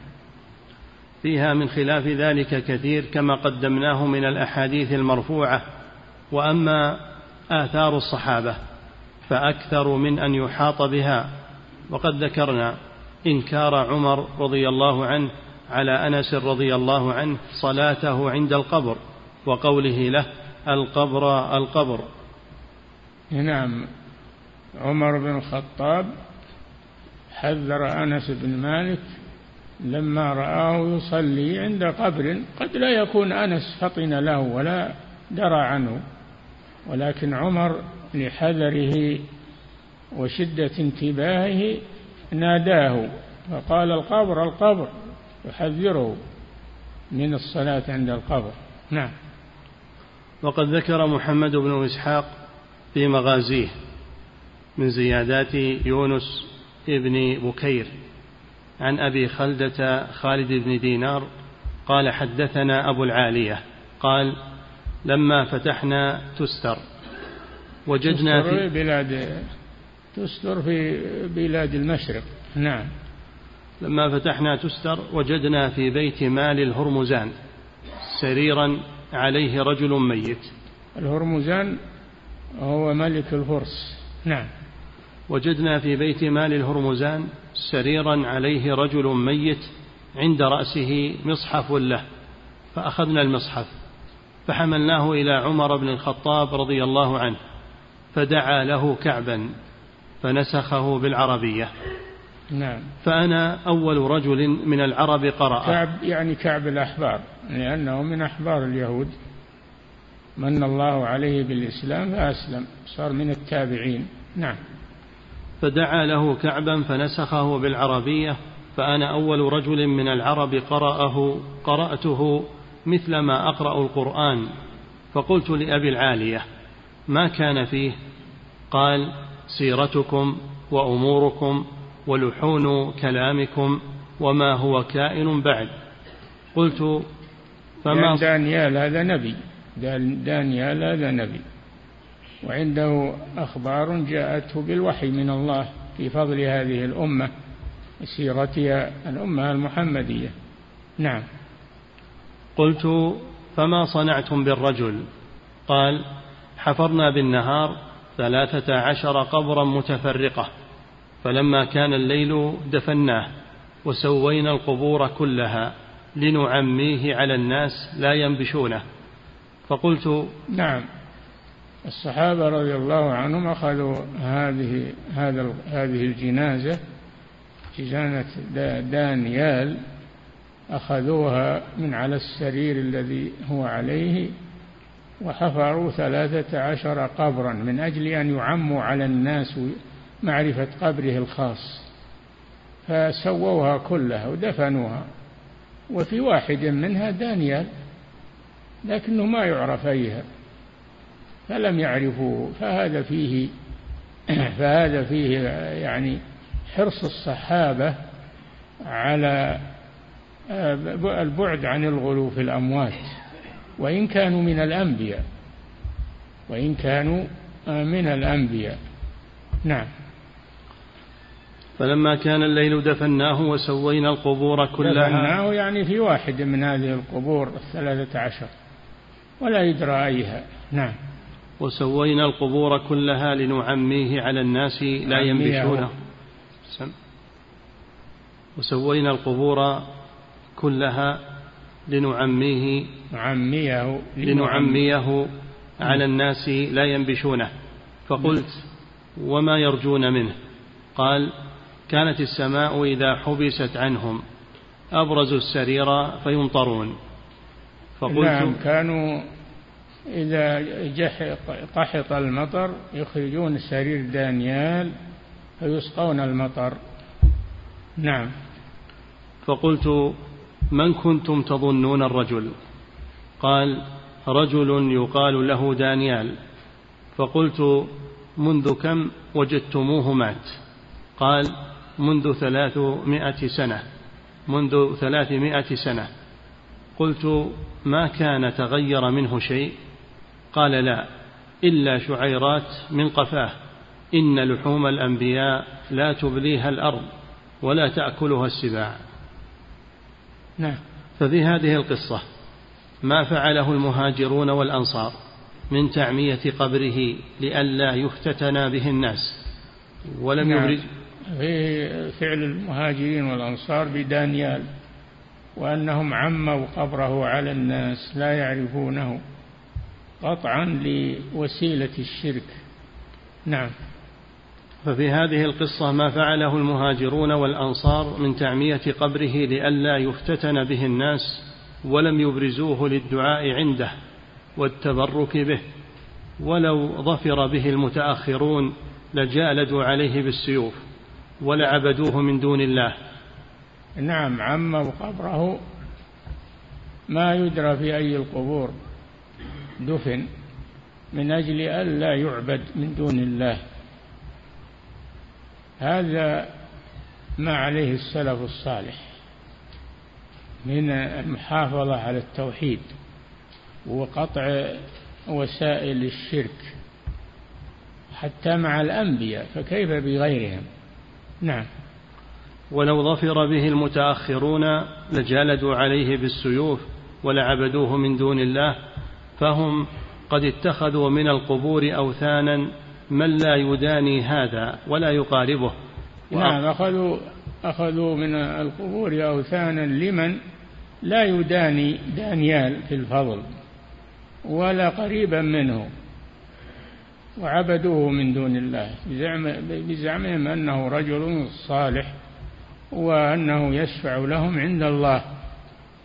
فيها من خلاف ذلك كثير كما قدمناه من الأحاديث المرفوعة وأما آثار الصحابة فأكثر من أن يحاط بها. وقد ذكرنا إنكار عمر رضي الله عنه على أنس رضي الله عنه صلاته عند القبر وقوله له القبر القبر. نعم عمر بن الخطاب حذر أنس بن مالك لما رآه يصلي عند قبر قد لا يكون أنس فطن له ولا درى عنه. ولكن عمر لحذره وشدة انتباهه ناداه فقال القبر القبر يحذره من الصلاة عند القبر. نعم. وقد ذكر محمد بن إسحاق في مغازيه من زيادات يونس ابن بكير عن أبي خلدة خالد بن دينار قال حدثنا أبو العالية قال لما فتحنا تستر. وجدنا تستر في بلاد تستر في بلاد المشرق. نعم. لما فتحنا تستر وجدنا في بيت مال الهرمزان. سريرا عليه رجل ميت. الهرمزان هو ملك الفرس. نعم. وجدنا في بيت مال الهرمزان سريرا عليه رجل ميت عند رأسه مصحف له. فأخذنا المصحف. فحملناه إلى عمر بن الخطاب رضي الله عنه فدعا له كعبا فنسخه بالعربية. نعم. فأنا أول رجل من العرب قرأ. كعب يعني كعب الأحبار لأنه من أحبار اليهود. من الله عليه بالإسلام فأسلم صار من التابعين. نعم. فدعا له كعبا فنسخه بالعربية. فأنا أول رجل من العرب قرأه قرأته مثل ما أقرأ القرآن فقلت لأبي العالية ما كان فيه؟ قال سيرتكم وأموركم ولحون كلامكم وما هو كائن بعد. قلت فما يعني دانيال هذا نبي دانيال هذا نبي وعنده أخبار جاءته بالوحي من الله في فضل هذه الأمة سيرتها الأمة المحمدية. نعم. قلت فما صنعتم بالرجل؟ قال حفرنا بالنهار ثلاثة عشر قبرا متفرقة فلما كان الليل دفناه وسوينا القبور كلها لنعميه على الناس لا ينبشونه. فقلت نعم الصحابة رضي الله عنهم أخذوا هذه هذا هذه الجنازة جنازة دانيال أخذوها من على السرير الذي هو عليه وحفروا ثلاثة عشر قبرا من أجل أن يعموا على الناس معرفة قبره الخاص. فسووها كلها ودفنوها. وفي واحد منها دانيال لكنه ما يعرف أيها. فلم يعرفوه. فهذا فيه فهذا فيه يعني حرص الصحابة على البعد عن الغلو في الأموات وإن كانوا من الأنبياء وإن كانوا من الأنبياء. نعم. فلما كان الليل دفناه وسوينا القبور كلها. دفناه يعني في واحد من هذه القبور الثلاثة عشر ولا يدرى أيها. نعم. وسوينا القبور كلها لنعميه على الناس لا ينبشونه. وسوينا القبور كلها لنعميه نعميه لنعميه على الناس لا ينبشونه. فقلت وما يرجون منه؟ قال كانت السماء إذا حبست عنهم أبرزوا السرير فيمطرون. فقلت نعم كانوا إذا قحط المطر يخرجون سرير دانيال فيسقون المطر. نعم. فقلت من كنتم تظنون الرجل؟ قال رجل يقال له دانيال. فقلت منذ كم وجدتموه مات؟ قال منذ ثلاثمائة سنة. منذ ثلاثمائة سنة. قلت ما كان تغير منه شيء؟ قال لا إلا شعيرات من قفاه. إن لحوم الأنبياء لا تبليها الأرض ولا تأكلها السباع. نعم. ففي هذه القصة ما فعله المهاجرون والأنصار من تعمية قبره لئلا يفتتن به الناس. ولم نعم. يبرز في فعل المهاجرين والأنصار بدانيال وأنهم عموا قبره على الناس لا يعرفونه قطعا لوسيلة الشرك. نعم. ففي هذه القصة ما فعله المهاجرون والأنصار من تعمية قبره لئلا يفتتن به الناس ولم يبرزوه للدعاء عنده والتبرك به ولو ظفر به المتأخرون لجالدوا عليه بالسيوف ولعبدوه من دون الله. نعم عموا قبره ما يدرى في أي القبور دفن من أجل ألا يعبد من دون الله. هذا ما عليه السلف الصالح من المحافظة على التوحيد وقطع وسائل الشرك حتى مع الأنبياء فكيف بغيرهم؟ نعم. ولو ظفر به المتأخرون لجالدوا عليه بالسيوف ولعبدوه من دون الله فهم قد اتخذوا من القبور أوثانا من لا يداني هذا ولا يقاربه. نعم. أخذوا أخذوا من القبور أوثانا لمن لا يداني دانيال في الفضل ولا قريبا منه وعبدوه من دون الله. بزعمهم أنه رجل صالح وأنه يشفع لهم عند الله.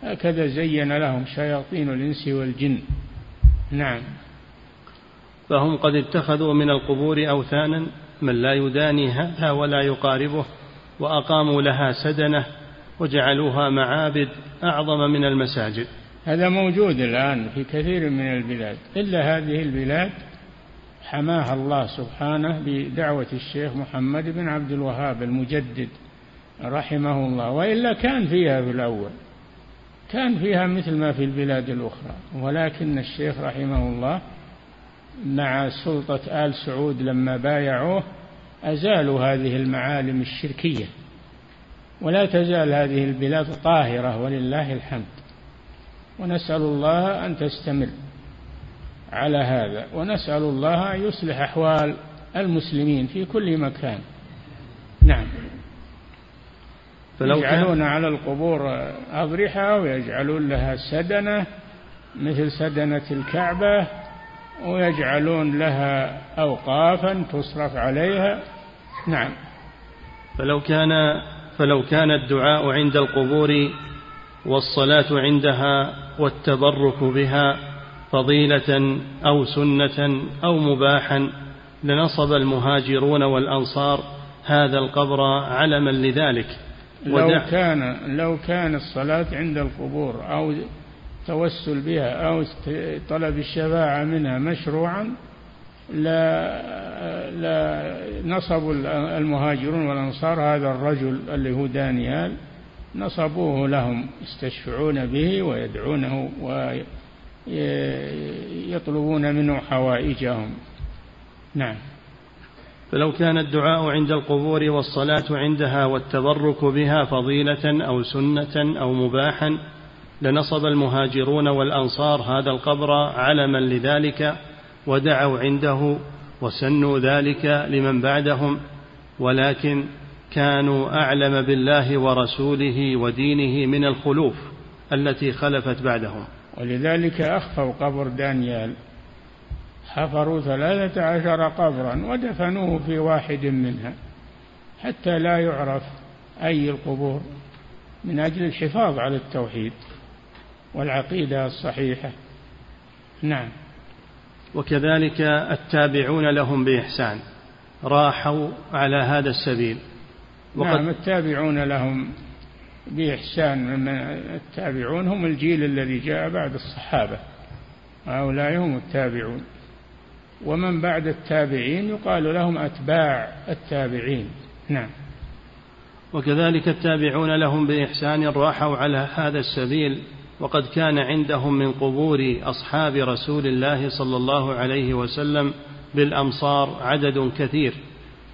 هكذا زين لهم شياطين الإنس والجن. نعم. فهم قد اتخذوا من القبور أوثانا من لا يداني هذا ولا يقاربه وأقاموا لها سدنة وجعلوها معابد أعظم من المساجد. هذا موجود الآن في كثير من البلاد إلا هذه البلاد حماها الله سبحانه بدعوة الشيخ محمد بن عبد الوهاب المجدد رحمه الله وإلا كان فيها في الأول كان فيها مثل ما في البلاد الأخرى ولكن الشيخ رحمه الله مع سلطة آل سعود لما بايعوه أزالوا هذه المعالم الشركية ولا تزال هذه البلاد طاهرة ولله الحمد. ونسأل الله أن تستمر على هذا ونسأل الله أن يصلح أحوال المسلمين في كل مكان. نعم. فلو يجعلون على القبور أضرحة ويجعلون لها سدنة مثل سدنة الكعبة ويجعلون لها أوقافا تصرف عليها. نعم. فلو كان فلو كان الدعاء عند القبور والصلاة عندها والتبرك بها فضيلة أو سنة أو مباحا لنصب المهاجرون والأنصار هذا القبر علما لذلك. لو كان لو كان الصلاة عند القبور أو التوسل بها أو طلب الشفاعة منها مشروعا لا لا نصبوا المهاجرون والأنصار هذا الرجل اللي هو دانيال نصبوه لهم يستشفعون به ويدعونه ويطلبون منه حوائجهم. نعم. فلو كان الدعاء عند القبور والصلاة عندها والتبرك بها فضيلة أو سنة أو مباحا لنصب المهاجرون والأنصار هذا القبر علما لذلك ودعوا عنده وسنوا ذلك لمن بعدهم ولكن كانوا أعلم بالله ورسوله ودينه من الخلوف التي خلفت بعدهم. ولذلك أخفوا قبر دانيال. حفروا ثلاثة عشر قبرا ودفنوه في واحد منها حتى لا يعرف أي القبور من أجل الحفاظ على التوحيد. والعقيدة الصحيحة نعم. وكذلك التابعون لهم بإحسان راحوا على هذا السبيل. وقد نعم التابعون لهم بإحسان من التابعون هم الجيل الذي جاء بعد الصحابة. هؤلاء هم التابعون. ومن بعد التابعين يقال لهم أتباع التابعين. نعم. وكذلك التابعون لهم بإحسان راحوا على هذا السبيل وقد كان عندهم من قبور أصحاب رسول الله صلى الله عليه وسلم بالأمصار عدد كثير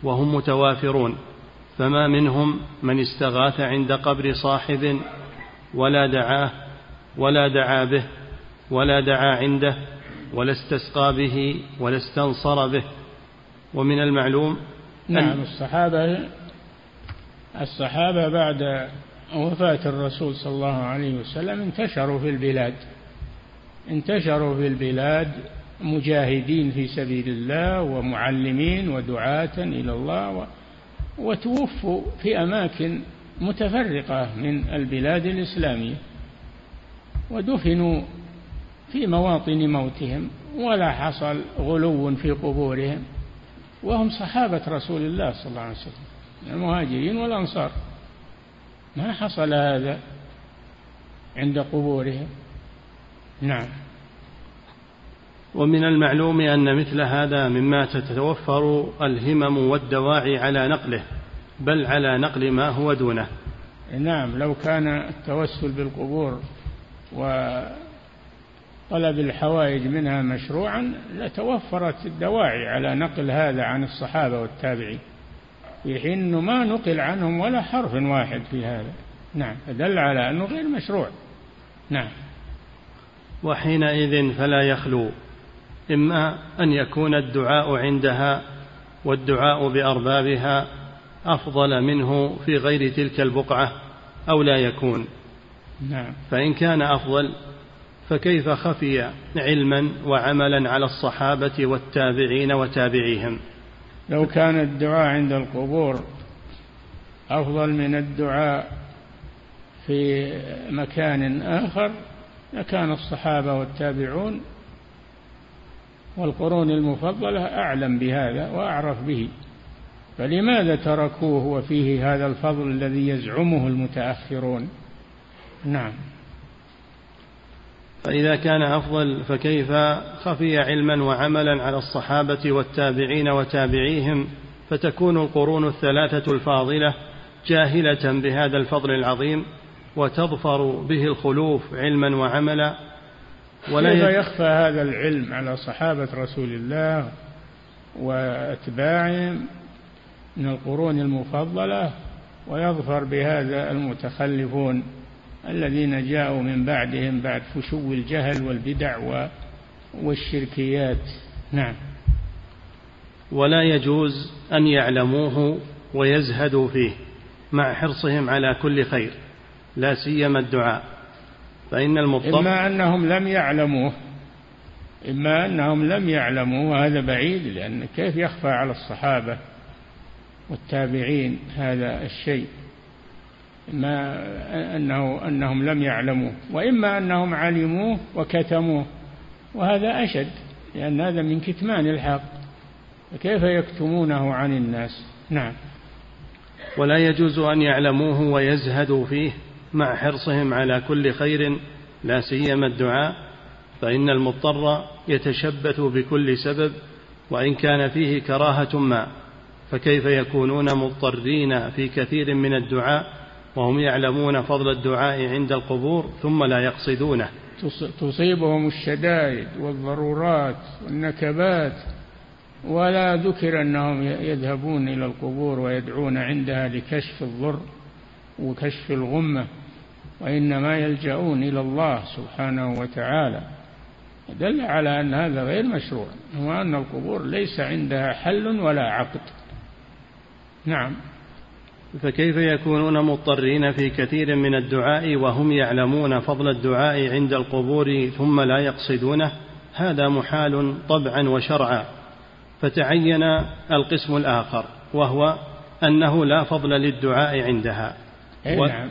وهم متوافرون فما منهم من استغاث عند قبر صاحب ولا دعاه ولا دعا به ولا دعا عنده ولا استسقى به ولا استنصر به. ومن المعلوم نعم الصحابة الصحابة بعد وفاة الرسول صلى الله عليه وسلم انتشروا في البلاد. انتشروا في البلاد مجاهدين في سبيل الله ومعلمين ودعاة إلى الله وتوفوا في أماكن متفرقة من البلاد الإسلامية ودفنوا في مواطن موتهم ولا حصل غلو في قبورهم وهم صحابة رسول الله صلى الله عليه وسلم المهاجرين والأنصار. ما حصل هذا عند قبورهم. نعم. ومن المعلوم أن مثل هذا مما تتوفر الهمم والدواعي على نقله بل على نقل ما هو دونه. نعم لو كان التوسل بالقبور وطلب الحوائج منها مشروعا لتوفرت الدواعي على نقل هذا عن الصحابة والتابعين. في حين أنه ما نقل عنهم ولا حرف واحد في هذا. نعم فدل على أنه غير مشروع. نعم. وحينئذ فلا يخلو إما أن يكون الدعاء عندها والدعاء بأربابها أفضل منه في غير تلك البقعة أو لا يكون. نعم. فإن كان أفضل فكيف خفي علما وعملا على الصحابة والتابعين وتابعيهم؟ لو كان الدعاء عند القبور أفضل من الدعاء في مكان آخر لكان الصحابة والتابعون والقرون المفضلة أعلم بهذا وأعرف به. فلماذا تركوه وفيه هذا الفضل الذي يزعمه المتأخرون؟ نعم. فإذا كان أفضل فكيف خفي علما وعملا على الصحابة والتابعين وتابعيهم فتكون القرون الثلاثة الفاضلة جاهلة بهذا الفضل العظيم وتظفر به الخلوف علما وعملا ولا كيف يخفى هذا العلم على صحابة رسول الله وأتباعهم من القرون المفضلة ويظفر بهذا المتخلفون الذين جاءوا من بعدهم بعد فشو الجهل والبدع والشركيات. نعم. ولا يجوز أن يعلموه ويزهدوا فيه مع حرصهم على كل خير لا سيما الدعاء. فإن المضطر إما أنهم لم يعلموه إما أنهم لم يعلموا وهذا بعيد لأن كيف يخفى على الصحابة والتابعين هذا الشيء؟ إما أنه أنهم لم يعلموه وإما أنهم علموه وكتموه وهذا أشد لأن هذا من كتمان الحق. فكيف يكتمونه عن الناس؟ نعم. ولا يجوز أن يعلموه ويزهدوا فيه مع حرصهم على كل خير لا سيما الدعاء فإن المضطر يتشبث بكل سبب وإن كان فيه كراهة ما. فكيف يكونون مضطرين في كثير من الدعاء وهم يعلمون فضل الدعاء عند القبور ثم لا يقصدونه. تصيبهم الشدائد والضرورات والنكبات ولا ذكر أنهم يذهبون إلى القبور ويدعون عندها لكشف الضر وكشف الغمة وإنما يلجؤون إلى الله سبحانه وتعالى. دل على أن هذا غير مشروع وأن القبور ليس عندها حل ولا عقد. نعم. فكيف يكونون مضطرين في كثير من الدعاء وهم يعلمون فضل الدعاء عند القبور ثم لا يقصدونه؟ هذا محال طبعا وشرعا. فتعين القسم الآخر وهو أنه لا فضل للدعاء عندها. و... نعم.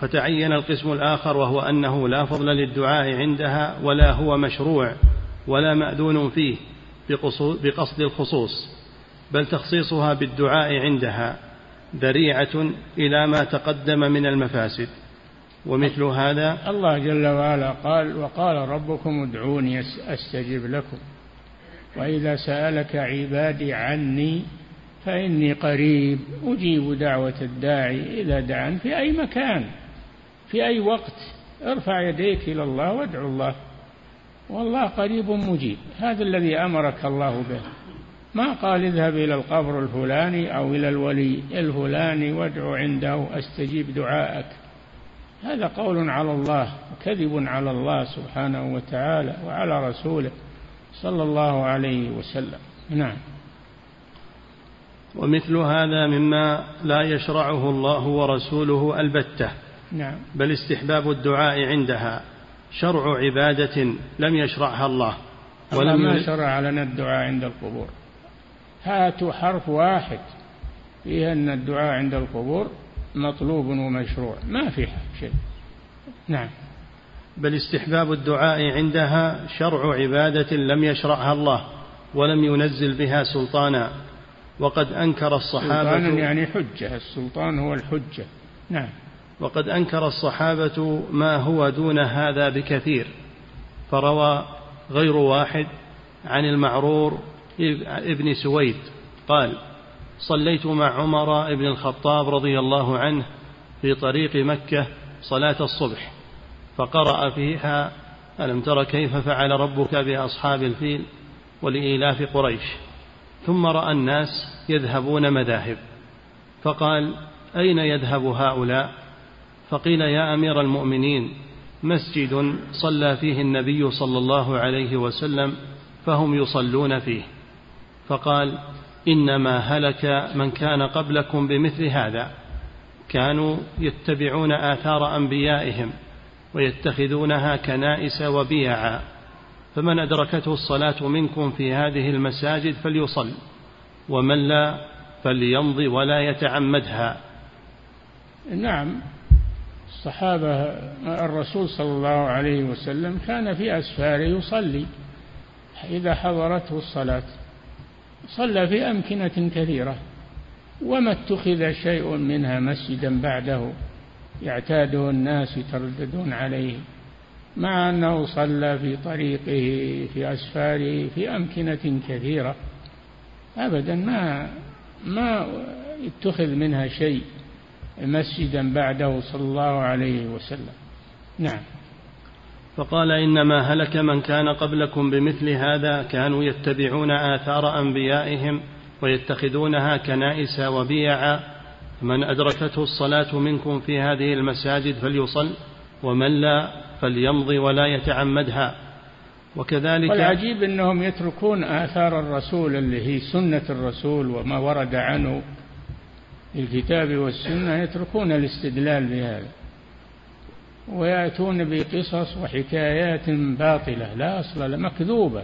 فتعين القسم الآخر وهو أنه لا فضل للدعاء عندها ولا هو مشروع ولا مأذون فيه بقصد الخصوص. بل تخصيصها بالدعاء عندها ذريعة إلى ما تقدم من المفاسد. ومثل هذا الله جل وعلا قال وقال ربكم ادعوني أستجب لكم. وإذا سألك عبادي عني فإني قريب أجيب دعوة الداعي إذا دعان في أي مكان في أي وقت. ارفع يديك إلى الله وادعو الله. والله قريب مجيب. هذا الذي أمرك الله به. ما قال اذهب إلى القبر الفلاني أو إلى الولي الفلاني وادعو عنده أستجيب دعاءك. هذا قول على الله وكذب على الله سبحانه وتعالى وعلى رسوله صلى الله عليه وسلم. نعم. ومثل هذا مما لا يشرعه الله ورسوله البتة. نعم. بل استحباب الدعاء عندها. شرع عبادة لم يشرعها الله. ولم ما شرع لنا الدعاء عند القبور. هاتوا حرف واحد. فيه أن الدعاء عند القبور مطلوب ومشروع. ما في شيء. نعم. بل استحباب الدعاء عندها شرع عبادة لم يشرعها الله ولم ينزل بها سلطانا. وقد أنكر الصحابة سلطانا يعني حجة. السلطان هو الحجة. نعم. وقد أنكر الصحابة ما هو دون هذا بكثير. فروى غير واحد عن المعرور ابن سويد قال صليت مع عمر بن الخطاب رضي الله عنه في طريق مكة صلاة الصبح فقرأ فيها ألم تر كيف فعل ربك بأصحاب الفيل ولإيلاف قريش؟ ثم رأى الناس يذهبون مذاهب فقال أين يذهب هؤلاء؟ فقيل يا أمير المؤمنين مسجد صلى فيه النبي صلى الله عليه وسلم فهم يصلون فيه. فقال إنما هلك من كان قبلكم بمثل هذا. كانوا يتبعون آثار أنبيائهم ويتخذونها كنائس وبيعا. فمن أدركته الصلاة منكم في هذه المساجد فليصل ومن لا فليمضي ولا يتعمدها. نعم الصحابة الرسول صلى الله عليه وسلم كان في أسفاره يصلي إذا حضرته الصلاة. صلى في أمكنة كثيرة. وما اتخذ شيء منها مسجدا بعده يعتاده الناس يترددون عليه مع أنه صلى في طريقه في أسفاره في أمكنة كثيرة. أبدا ما ما اتخذ منها شيء مسجدا بعده صلى الله عليه وسلم. نعم. فقال إنما هلك من كان قبلكم بمثل هذا كانوا يتبعون آثار أنبيائهم ويتخذونها كنائس وبيعا من أدركته الصلاة منكم في هذه المساجد فليصل ومن لا فليمضي ولا يتعمدها وكذلك والعجيب أنهم يتركون آثار الرسول اللي هي سنة الرسول وما ورد عنه الكتاب والسنة يتركون الاستدلال بهذا. ويأتون بقصص وحكايات باطلة لا أصل لها مكذوبة.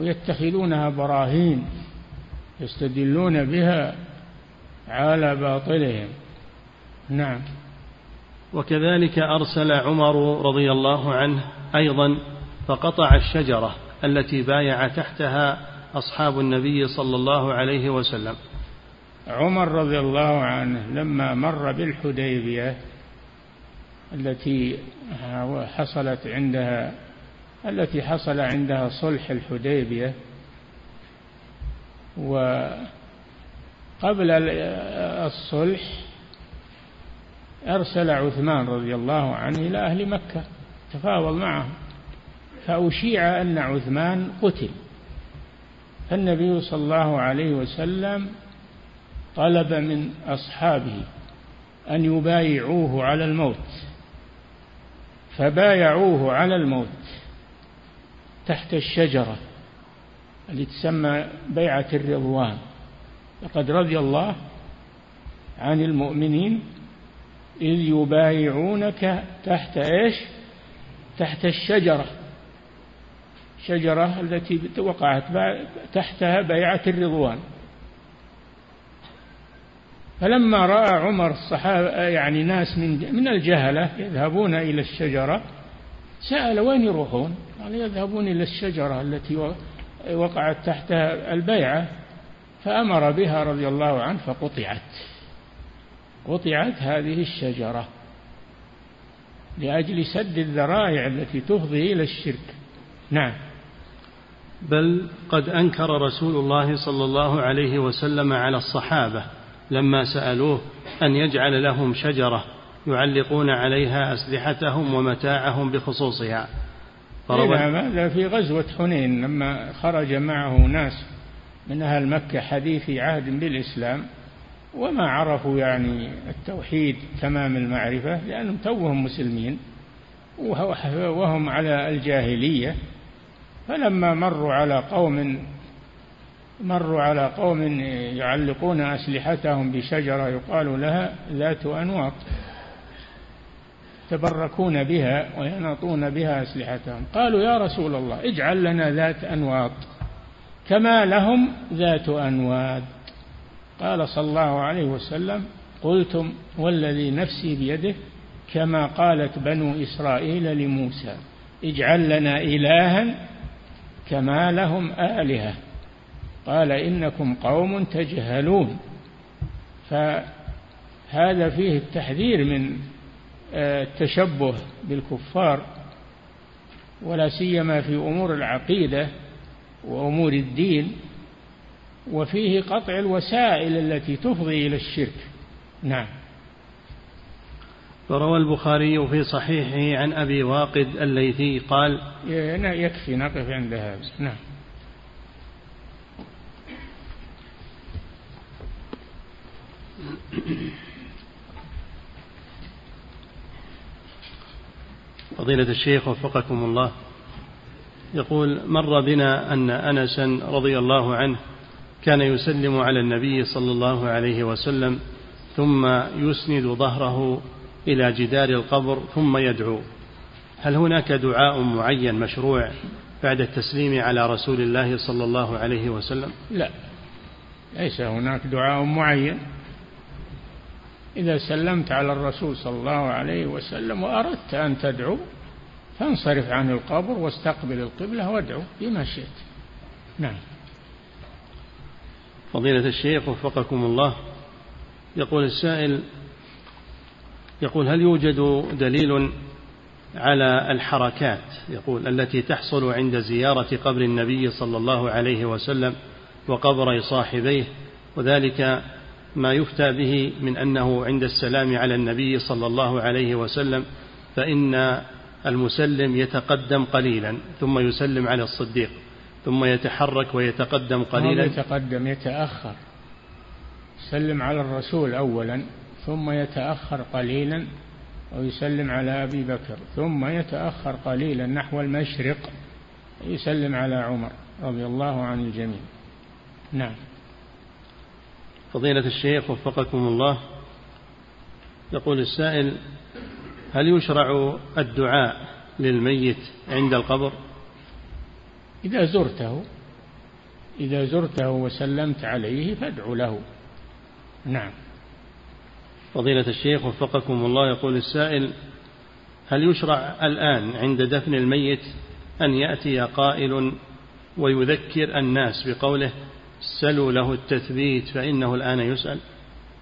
ويتخذونها براهين يستدلون بها على باطلهم. نعم. وكذلك أرسل عمر رضي الله عنه أيضا فقطع الشجرة التي بايع تحتها أصحاب النبي صلى الله عليه وسلم. عمر رضي الله عنه لما مر بالحديبية التي حصلت عندها التي حصل عندها صلح الحديبية. وقبل الصلح أرسل عثمان رضي الله عنه إلى أهل مكة تفاوض معهم. فأشيع أن عثمان قتل. فالنبي صلى الله عليه وسلم طلب من أصحابه أن يبايعوه على الموت. فبايعوه على الموت تحت الشجرة التي تسمى بيعة الرضوان. لقد رضي الله عن المؤمنين إذ يبايعونك تحت إيش؟ تحت الشجرة. شجرة التي وقعت تحتها بيعة الرضوان. فلما رأى عمر الصحابة يعني ناس من من الجهلة يذهبون إلى الشجرة سأل وين يروحون؟ قال يذهبون إلى الشجرة التي وقعت تحتها البيعة فأمر بها رضي الله عنه فقطعت. قطعت هذه الشجرة لأجل سد الذرائع التي تفضي إلى الشرك. نعم. بل قد أنكر رسول الله صلى الله عليه وسلم على الصحابة لما سألوه أن يجعل لهم شجرة يعلقون عليها أسلحتهم ومتاعهم بخصوصها. نعم هذا في غزوة حنين لما خرج معه ناس من أهل مكة حديثي عهد بالإسلام وما عرفوا يعني التوحيد تمام المعرفة لأنهم توهم مسلمين وهم على الجاهلية. فلما مروا على قوم مروا على قوم يعلقون أسلحتهم بشجرة يقال لها ذات أنواط يتبركون بها ويناطون بها أسلحتهم. قالوا يا رسول الله اجعل لنا ذات أنواط كما لهم ذات أنواد قال صلى الله عليه وسلم قلتم والذي نفسي بيده كما قالت بنو إسرائيل لموسى اجعل لنا إلها كما لهم آلهة. قال إنكم قوم تجهلون. فهذا فيه التحذير من التشبه بالكفار ولا سيما في أمور العقيدة وأمور الدين وفيه قطع الوسائل التي تفضي إلى الشرك. نعم. وروى البخاري في صحيحه عن أبي واقد الليثي قال يكفي نقف عند هذا. نعم. *coughs* فضيلة الشيخ وفقكم الله. يقول مر بنا أن أنسا رضي الله عنه كان يسلم على النبي صلى الله عليه وسلم ثم يسند ظهره إلى جدار القبر ثم يدعو. هل هناك دعاء معين مشروع بعد التسليم على رسول الله صلى الله عليه وسلم؟ لا ليس هناك دعاء معين. إذا سلمت على الرسول صلى الله عليه وسلم وأردت أن تدعو فانصرف عن القبر واستقبل القبلة وادعو بما شئت. نعم. فضيلة الشيخ وفقكم الله يقول السائل يقول هل يوجد دليل على الحركات؟ يقول التي تحصل عند زيارة قبر النبي صلى الله عليه وسلم وقبر صاحبيه وذلك ما يفتى به من أنه عند السلام على النبي صلى الله عليه وسلم فإن المسلم يتقدم قليلا ثم يسلم على الصديق ثم يتحرك ويتقدم قليلا. يتقدم يتأخر. يسلم على الرسول أولا ثم يتأخر قليلا ويسلم على أبي بكر ثم يتأخر قليلا نحو المشرق يسلم على عمر رضي الله عن الجميع. نعم. فضيلة الشيخ وفقكم الله. يقول السائل هل يشرع الدعاء للميت عند القبر؟ إذا زرته إذا زرته وسلمت عليه فادعو له. نعم. فضيلة الشيخ وفقكم الله يقول السائل هل يشرع الآن عند دفن الميت أن يأتي قائل ويذكر الناس بقوله سلوا له التثبيت فإنه الآن يسأل.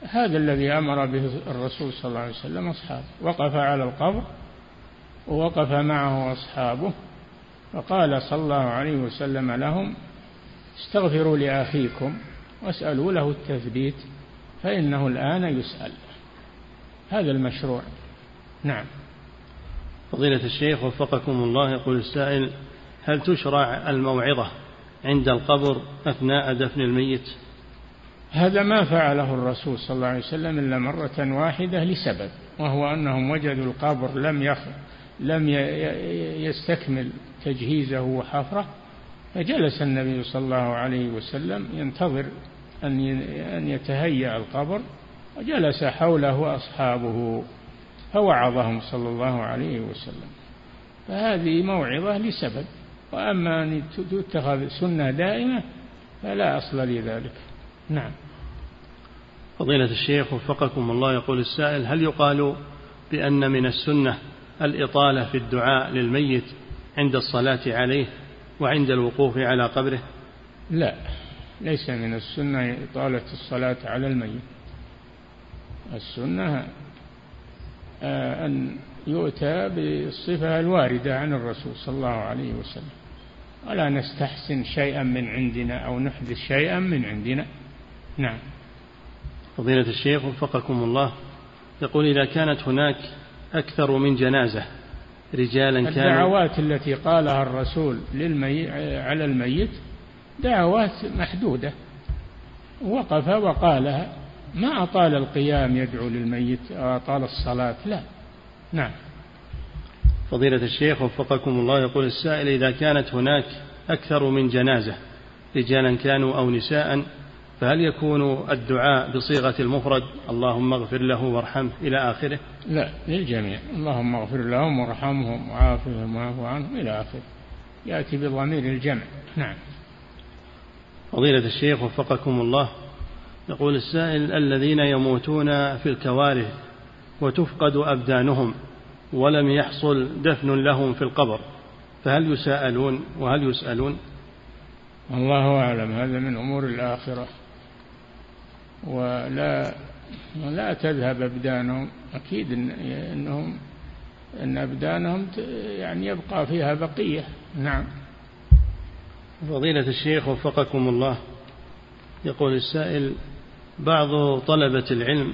هذا الذي أمر به الرسول صلى الله عليه وسلم أصحابه وقف على القبر ووقف معه أصحابه فقال صلى الله عليه وسلم لهم استغفروا لأخيكم واسألوا له التثبيت فإنه الآن يسأل. هذا المشروع. نعم. فضيلة الشيخ وفقكم الله يقول السائل هل تشرع الموعظة؟ عند القبر أثناء دفن الميت؟ هذا ما فعله الرسول صلى الله عليه وسلم إلا مرة واحدة لسبب وهو أنهم وجدوا القبر لم يخ لم يستكمل تجهيزه وحفره فجلس النبي صلى الله عليه وسلم ينتظر أن أن يتهيأ القبر وجلس حوله أصحابه فوعظهم صلى الله عليه وسلم. فهذه موعظة لسبب. وأما أن تتخذ سنة دائمة فلا أصل لذلك. نعم. فضيلة الشيخ وفقكم الله يقول السائل هل يقال بأن من السنة الإطالة في الدعاء للميت عند الصلاة عليه وعند الوقوف على قبره؟ لا ليس من السنة إطالة الصلاة على الميت. السنة آه، أن يؤتى بالصفة الواردة عن الرسول صلى الله عليه وسلم. ولا نستحسن شيئا من عندنا أو نحدث شيئا من عندنا. نعم. فضيلة الشيخ وفقكم الله يقول إذا كانت هناك أكثر من جنازة رجالا كانوا الدعوات التي قالها الرسول للمي... على الميت دعوات محدودة. وقف وقالها ما أطال القيام يدعو للميت أو أطال الصلاة؟ لا. نعم. فضيلة الشيخ وفقكم الله يقول السائل إذا كانت هناك أكثر من جنازة رجالا كانوا أو نساء فهل يكون الدعاء بصيغة المفرد اللهم اغفر له وارحمه إلى آخره؟ لا للجميع. اللهم اغفر لهم وارحمهم وعافهم واعف عنهم إلى آخره. يأتي بضمير الجمع. نعم. فضيلة الشيخ وفقكم الله يقول السائل الذين يموتون في الكوارث وتفقد أبدانهم ولم يحصل دفن لهم في القبر فهل يساءلون وهل يسألون؟ الله أعلم هذا من أمور الآخرة. ولا لا تذهب أبدانهم أكيد إن أنهم أن أبدانهم يعني يبقى فيها بقية. نعم. فضيلة الشيخ وفقكم الله. يقول السائل بعض طلبة العلم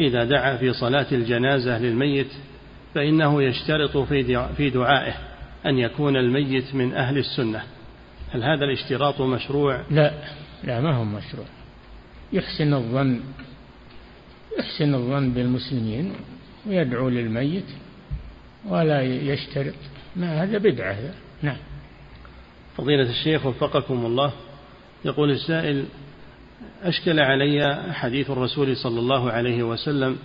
إذا دعا في صلاة الجنازة للميت فإنه يشترط في دعائه أن يكون الميت من أهل السنة. هل هذا الاشتراط مشروع؟ لا لا ما هو مشروع. يحسن الظن يحسن الظن بالمسلمين ويدعو للميت ولا يشترط. ما هذا بدعة. نعم. فضيلة الشيخ وفقكم الله يقول السائل أشكل علي حديث الرسول صلى الله عليه وسلم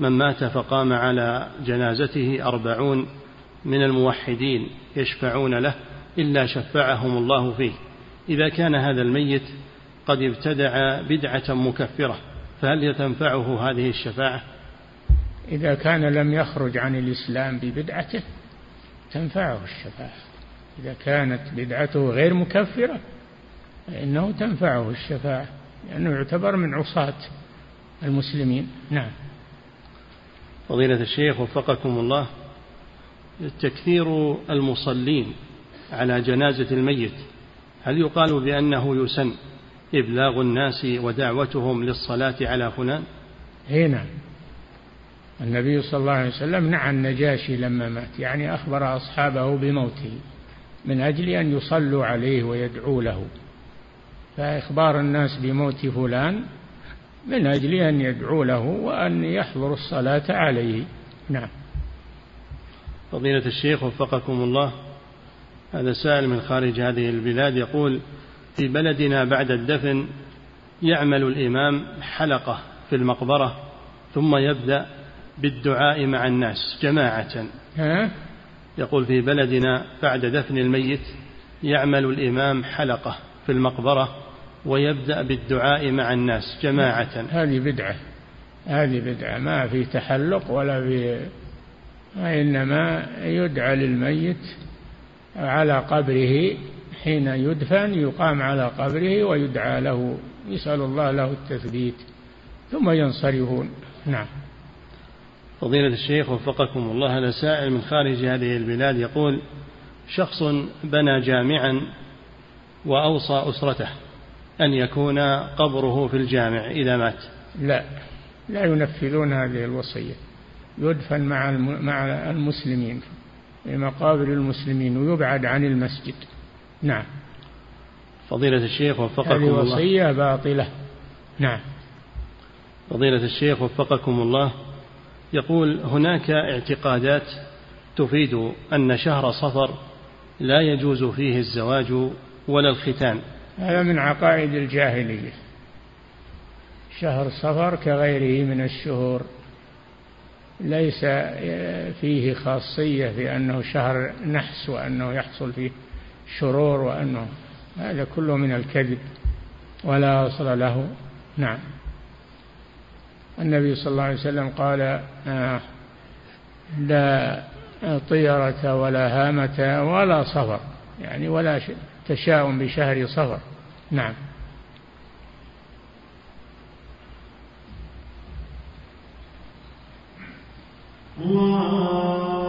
من مات فقام على جنازته أربعون من الموحدين يشفعون له إلا شفعهم الله فيه. إذا كان هذا الميت قد ابتدع بدعة مكفرة فهل تنفعه هذه الشفاعة؟ إذا كان لم يخرج عن الإسلام ببدعته تنفعه الشفاعة. إذا كانت بدعته غير مكفرة فإنه تنفعه الشفاعة لأنه يعتبر من عصاة المسلمين. نعم. فضيلة الشيخ وفقكم الله تكثير المصلين على جنازة الميت هل يقال بأنه يسن إبلاغ الناس ودعوتهم للصلاة على فلان هنا نعم. النبي صلى الله عليه وسلم نعى النجاشي لما مات يعني أخبر أصحابه بموته من أجل أن يصلوا عليه ويدعوا له فإخبار الناس بموت فلان من أجل أن يدعوا له وأن يحضروا الصلاة عليه. نعم. فضيلة الشيخ وفقكم الله هذا سائل من خارج هذه البلاد يقول في بلدنا بعد الدفن يعمل الإمام حلقة في المقبرة ثم يبدأ بالدعاء مع الناس جماعة. ها؟ يقول في بلدنا بعد دفن الميت يعمل الإمام حلقة في المقبرة ويبدأ بالدعاء مع الناس جماعة. هذه بدعة. هذه بدعة. ما في تحلق ولا في إنما يدعى للميت على قبره حين يدفن يقام على قبره ويدعى له يسأل الله له التثبيت ثم ينصرفون. نعم. فضيلة الشيخ وفقكم الله هذا سائل من خارج هذه البلاد يقول شخص بنى جامعا وأوصى أسرته. أن يكون قبره في الجامع إذا مات؟ لا. لا ينفذون هذه الوصية. يدفن مع مع المسلمين في مقابر المسلمين ويبعد عن المسجد. نعم. فضيلة الشيخ وفقكم الله. هذه وصية باطلة. نعم. فضيلة الشيخ وفقكم الله. يقول هناك اعتقادات تفيد أن شهر صفر لا يجوز فيه الزواج ولا الختان. هذا من عقائد الجاهلية. شهر صفر كغيره من الشهور. ليس فيه خاصية في أنه شهر نحس وأنه يحصل فيه شرور وأنه هذا كله من الكذب ولا أصل له. نعم. النبي صلى الله عليه وسلم قال آه لا طيرة ولا هامة ولا صفر. يعني ولا تشاؤم بشهر صفر. نعم.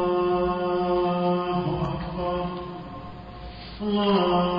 الله أكبر. الله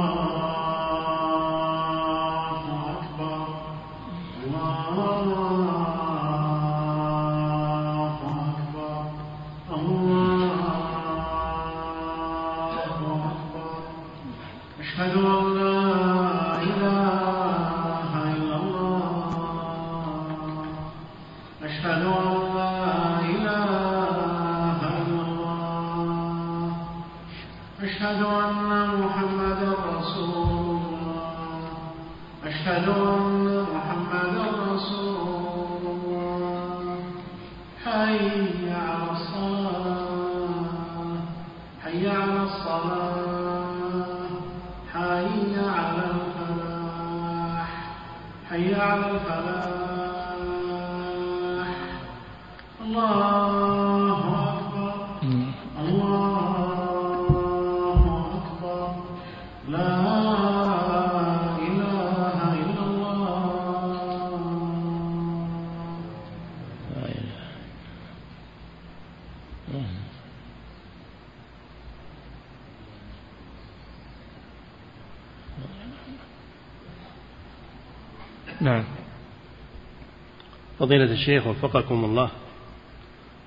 فضيلة الشيخ وفقكم الله.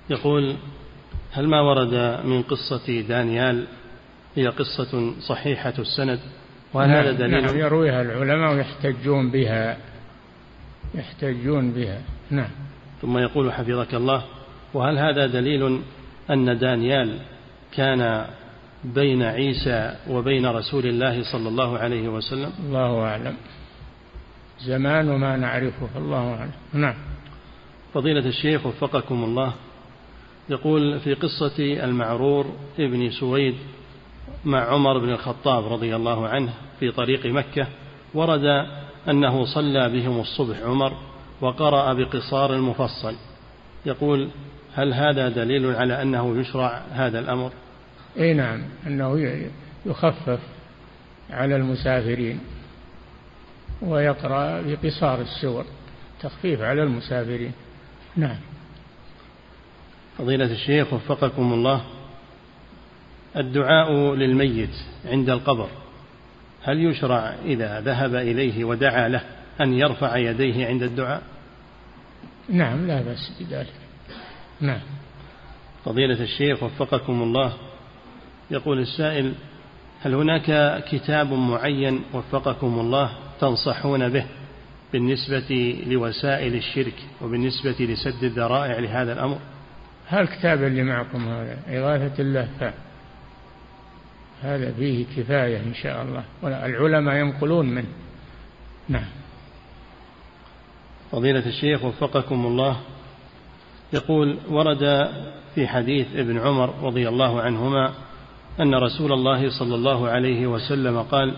يقول هل ما ورد من قصة دانيال هي قصة صحيحة السند؟ وهل هذا نعم، دليل؟ نعم يرويها العلماء ويحتجون بها يحتجون بها. نعم. ثم يقول حفظك الله وهل هذا دليل أن دانيال كان بين عيسى وبين رسول الله صلى الله عليه وسلم؟ الله أعلم. زمان ما نعرفه الله أعلم. نعم. فضيلة الشيخ وفقكم الله. يقول في قصة المعرور ابن سويد مع عمر بن الخطاب رضي الله عنه في طريق مكة ورد أنه صلى بهم الصبح عمر وقرأ بقصار المفصل. يقول هل هذا دليل على أنه يشرع هذا الأمر؟ أي نعم أنه ي- يخفف على المسافرين ويقرأ بقصار السور تخفيف على المسافرين. نعم. فضيلة الشيخ وفقكم الله الدعاء للميت عند القبر هل يشرع إذا ذهب إليه ودعا له أن يرفع يديه عند الدعاء؟ نعم لا بأس بذلك. نعم. فضيلة الشيخ وفقكم الله يقول السائل هل هناك كتاب معين وفقكم الله تنصحون به؟ بالنسبة لوسائل الشرك وبالنسبة لسد الذرائع لهذا الأمر. هل الكتاب اللي معكم هذا إغاثة اللهفان هذا فيه كفاية إن شاء الله. والعلماء ينقلون منه. نعم. فضيلة الشيخ وفقكم الله. يقول ورد في حديث ابن عمر رضي الله عنهما أن رسول الله صلى الله عليه وسلم قال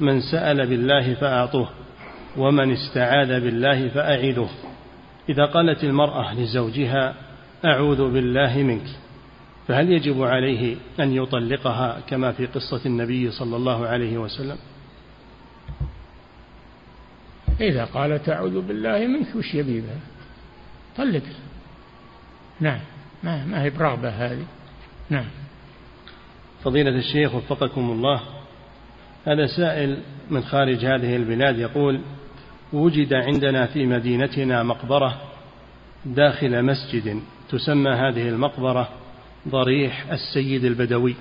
من سأل بالله فأعطوه. ومن استعاذ بالله فأعيذوه إذا قالت المرأة لزوجها أعوذ بالله منك. فهل يجب عليه أن يطلقها كما في قصة النبي صلى الله عليه وسلم؟ إذا قالت أعوذ بالله منك وش يبيبها طلق. نعم. ما, ما هي برغبة هذه. نعم. فضيلة الشيخ وفقكم الله هذا سائل من خارج هذه البلاد يقول وجد عندنا في مدينتنا مقبرة داخل مسجد تسمى هذه المقبرة ضريح السيد البدوي.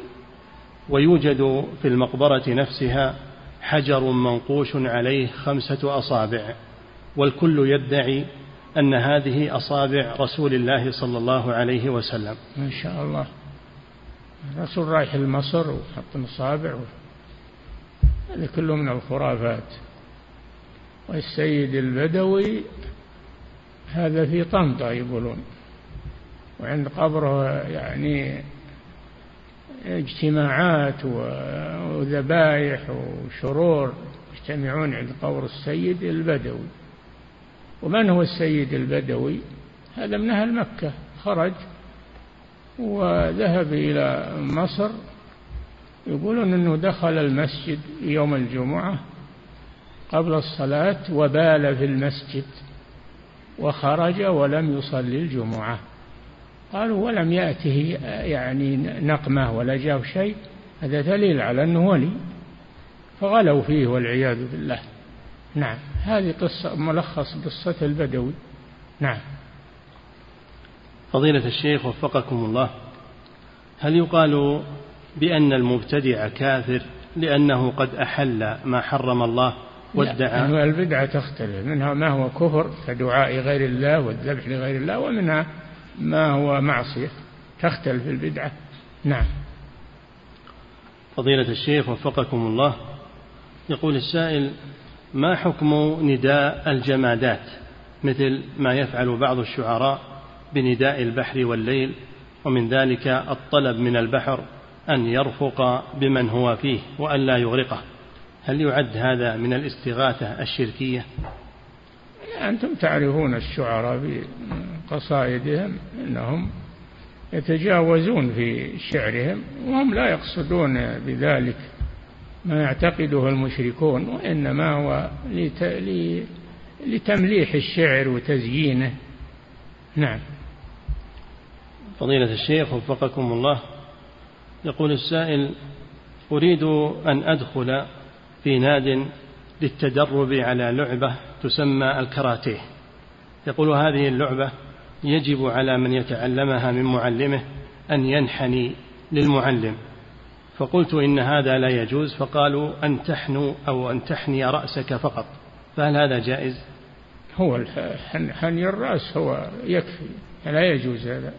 ويوجد في المقبرة نفسها حجر منقوش عليه خمسة أصابع والكل يدعي أن هذه أصابع رسول الله صلى الله عليه وسلم. ما شاء الله. الرسول رايح لمصر وحط مصابع. هذا كله من الخرافات. والسيد البدوي هذا في طنطا يقولون وعند قبره يعني اجتماعات وذبائح وشرور يجتمعون عند قبر السيد البدوي. ومن هو السيد البدوي؟ هذا من أهل مكة خرج وذهب إلى مصر يقولون أنه دخل المسجد يوم الجمعة قبل الصلاة وبال في المسجد وخرج ولم يصلي الجمعة. قالوا ولم يأته يعني نقمة ولا جاء شيء. هذا دليل على أنه ولي. فغلوا فيه والعياذ بالله. نعم هذه قصة ملخص قصة البدوي. نعم. فضيلة الشيخ وفقكم الله هل يقال بأن المبتدع كافر لأنه قد أحل ما حرم الله؟ وادعى لا البدعة تختلف. منها ما هو كفر كدعاء غير الله والذبح لغير الله ومنها ما هو معصية. تختلف البدعة. نعم. فضيلة الشيخ وفقكم الله. يقول السائل ما حكم نداء الجمادات؟ مثل ما يفعل بعض الشعراء بنداء البحر والليل ومن ذلك الطلب من البحر أن يرفق بمن هو فيه وأن لا يغرقه. هل يعد هذا من الاستغاثة الشركية؟ أنتم تعرفون الشعراء بقصائدهم أنهم يتجاوزون في شعرهم وهم لا يقصدون بذلك ما يعتقده المشركون وإنما هو لتمليح الشعر وتزيينه. نعم. فضيلة الشيخ وفقكم الله يقول السائل أريد أن أدخل في ناد للتدرب على لعبة تسمى الكاراتيه. يقول هذه اللعبة يجب على من يتعلمها من معلمه أن ينحني للمعلم. فقلت إن هذا لا يجوز فقالوا أن تحنو أو أن تحني رأسك فقط. فهل هذا جائز؟ هو حني الرأس هو يكفي لا يجوز هذا.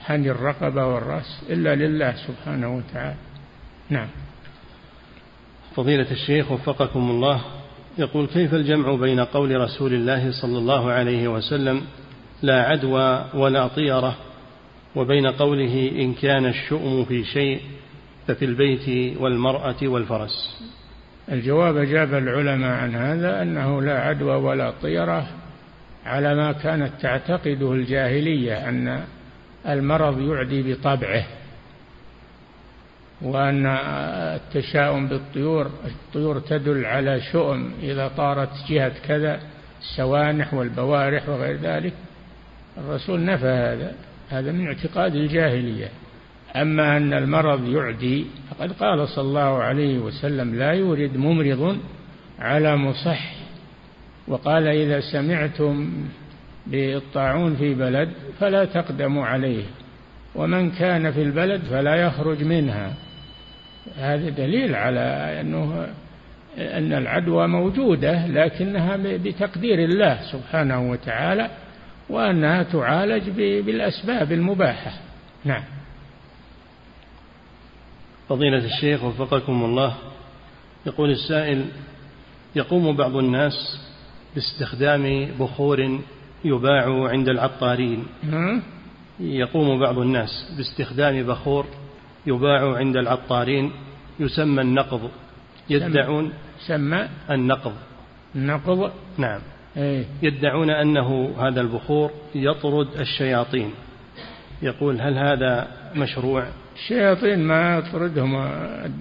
حني الرقبة والرأس إلا لله سبحانه وتعالى. نعم. فضيلة الشيخ وفقكم الله يقول كيف الجمع بين قول رسول الله صلى الله عليه وسلم لا عدوى ولا طيرة وبين قوله إن كان الشؤم في شيء ففي البيت والمرأة والفرس الجواب أجاب العلماء عن هذا أنه لا عدوى ولا طيرة على ما كانت تعتقده الجاهلية أن المرض يعدي بطبعه. وأن التشاؤم بالطيور الطيور تدل على شؤم إذا طارت جهة كذا السوانح والبوارح وغير ذلك. الرسول نفى هذا هذا من اعتقاد الجاهلية. أما أن المرض يعدي فقد قال صلى الله عليه وسلم لا يورد ممرض على مصح. وقال إذا سمعتم بالطاعون في بلد فلا تقدموا عليه ومن كان في البلد فلا يخرج منها. هذا دليل على أنه أن العدوى موجودة لكنها بتقدير الله سبحانه وتعالى وأنها تعالج بالأسباب المباحة. نعم. فضيلة الشيخ وفقكم الله يقول السائل يقوم بعض الناس باستخدام بخور يباع عند العطارين. يقوم بعض الناس باستخدام بخور يباع عند العطارين يسمى النقض. يدعون سمى النقض. النقض. نعم. إيه. يدعون أنه هذا البخور يطرد الشياطين. يقول هل هذا مشروع؟ الشياطين ما يطردهم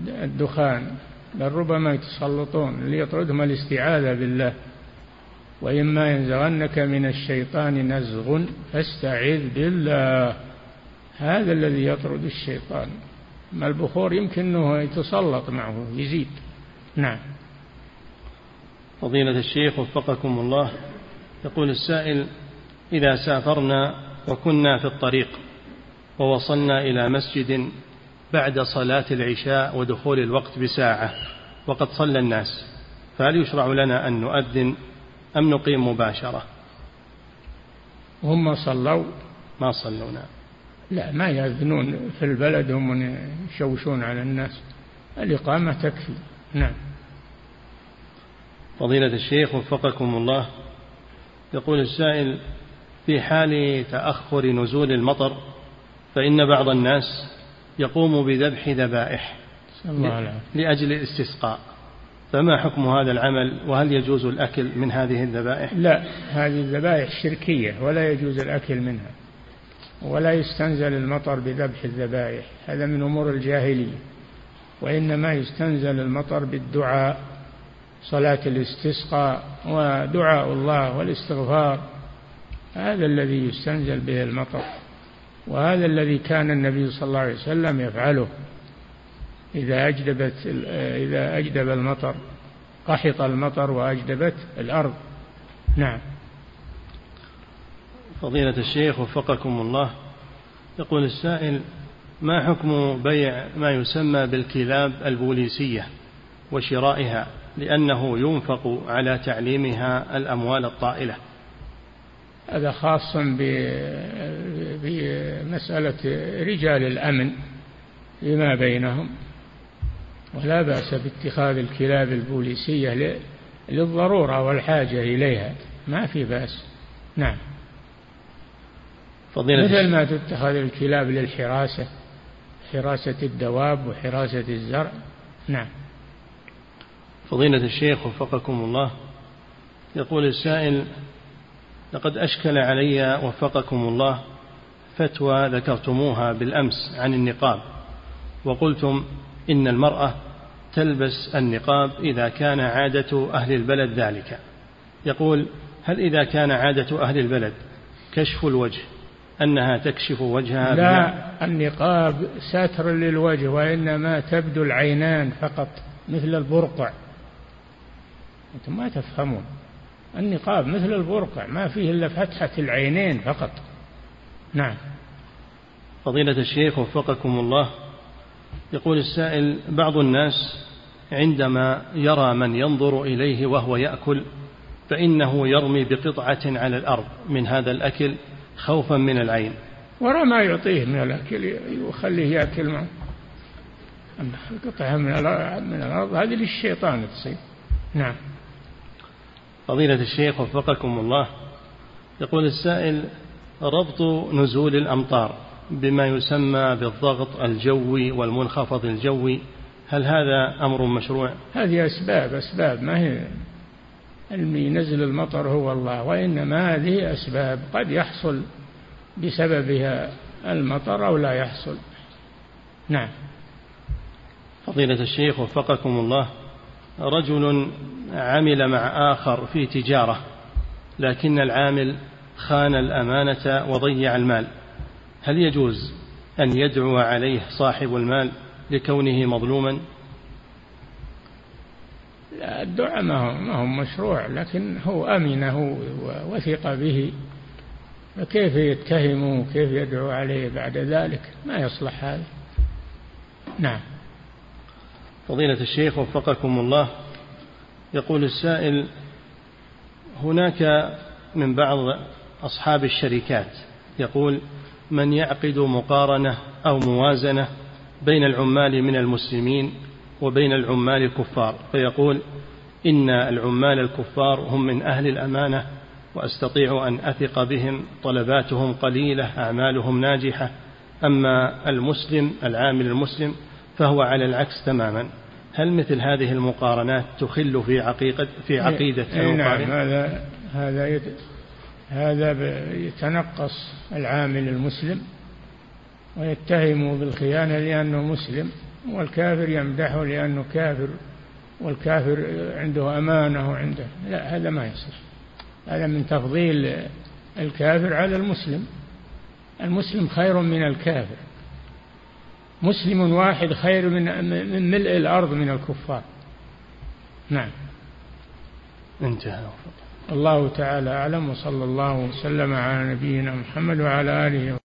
الدخان بل ربما يتسلطون اللي يطردهم الاستعاذة بالله. وإما ينزغنك من الشيطان نزغ فاستعذ بالله. هذا الذي يطرد الشيطان. ما البخور يمكن أنه يتسلط معه يزيد. نعم. فضيلة الشيخ وفقكم الله يقول السائل إذا سافرنا وكنا في الطريق ووصلنا إلى مسجد بعد صلاة العشاء ودخول الوقت بساعة وقد صلى الناس فهل يشرع لنا أن نؤذن أم نقيم مباشرة؟ هم صلوا. ما صلوا نعم. لا ما يأذنون في البلد هم يشوشون على الناس. الإقامة تكفي. نعم. فضيلة الشيخ وفقكم الله. يقول السائل في حال تأخر نزول المطر فإن بعض الناس يقوم بذبح ذبائح لأجل الاستسقاء. فما حكم هذا العمل؟ وهل يجوز الأكل من هذه الذبائح؟ لا هذه الذبائح شركية ولا يجوز الأكل منها. ولا يستنزل المطر بذبح الذبائح هذا من أمور الجاهلية. وإنما يستنزل المطر بالدعاء صلاة الاستسقاء ودعاء الله والاستغفار. هذا الذي يستنزل به المطر وهذا الذي كان النبي صلى الله عليه وسلم يفعله. إذا أجدبت إذا أجدب المطر قحط المطر وأجدبت الأرض. نعم. فضيلة الشيخ وفقكم الله. يقول السائل ما حكم بيع ما يسمى بالكلاب البوليسية وشرائها لأنه ينفق على تعليمها الأموال الطائلة؟ هذا خاص بمسألة رجال الأمن فيما بينهم. ولا بأس باتخاذ الكلاب البوليسية للضرورة والحاجة إليها. ما في بأس. نعم. فضيلة مثل ما تتخذ الكلاب للحراسة حراسة الدواب وحراسة الزرع. نعم. فضيلة الشيخ وفقكم الله يقول السائل لقد أشكل علي وفقكم الله فتوى ذكرتموها بالأمس عن النقاب وقلتم إن المرأة تلبس النقاب إذا كان عادة أهل البلد ذلك. يقول هل إذا كان عادة أهل البلد كشف الوجه أنها تكشف وجهها لا النقاب ساتر للوجه وإنما تبدو العينان فقط مثل البرقع. أنتم ما تفهمون. النقاب مثل البرقع ما فيه إلا فتحة العينين فقط. نعم. فضيلة الشيخ وفقكم الله يقول السائل بعض الناس عندما يرى من ينظر إليه وهو يأكل فإنه يرمي بقطعة على الأرض من هذا الأكل خوفا من العين. وراء ما يعطيه من الأكل يخليه يأكل معه أما من من الأرض. هذه للشيطان تصير نعم. فضيلة الشيخ وفقكم الله يقول السائل ربط نزول الأمطار بما يسمى بالضغط الجوي والمنخفض الجوي هل هذا أمر مشروع؟ هذه أسباب أسباب ما هي ينزل المطر هو الله وإنما هذه أسباب قد يحصل بسببها المطر أو لا يحصل. نعم. فضيلة الشيخ وفقكم الله رجل عمل مع آخر في تجارة لكن العامل خان الأمانة وضيع المال. هل يجوز أن يدعو عليه صاحب المال لكونه مظلوما؟ الدعاء ما هو, مشروع لكن هو أمنه ووثق به. فكيف يتهمه؟ وكيف يدعو عليه بعد ذلك؟ ما يصلح هذا. نعم. فضيلة الشيخ وفقكم الله. يقول السائل هناك من بعض أصحاب الشركات يقول من يعقد مقارنة أو موازنة بين العمال من المسلمين وبين العمال الكفار فيقول إن العمال الكفار هم من أهل الأمانة وأستطيع أن أثق بهم طلباتهم قليلة أعمالهم ناجحة. أما المسلم العامل المسلم فهو على العكس تماما. هل مثل هذه المقارنات تخل في عقيدة في عقيدة نعم هذا هذا هذا يتنقص العامل المسلم ويتهمه بالخيانة لأنه مسلم. والكافر يمدحه لأنه كافر والكافر عنده أمانة وعنده لا هذا ما يصير. هذا من تفضيل الكافر على المسلم. المسلم خير من الكافر. مسلم واحد خير من من ملء الأرض من الكفار. نعم. انتهى. الله تعالى أعلم وصلى الله وسلم على نبينا محمد وعلى آله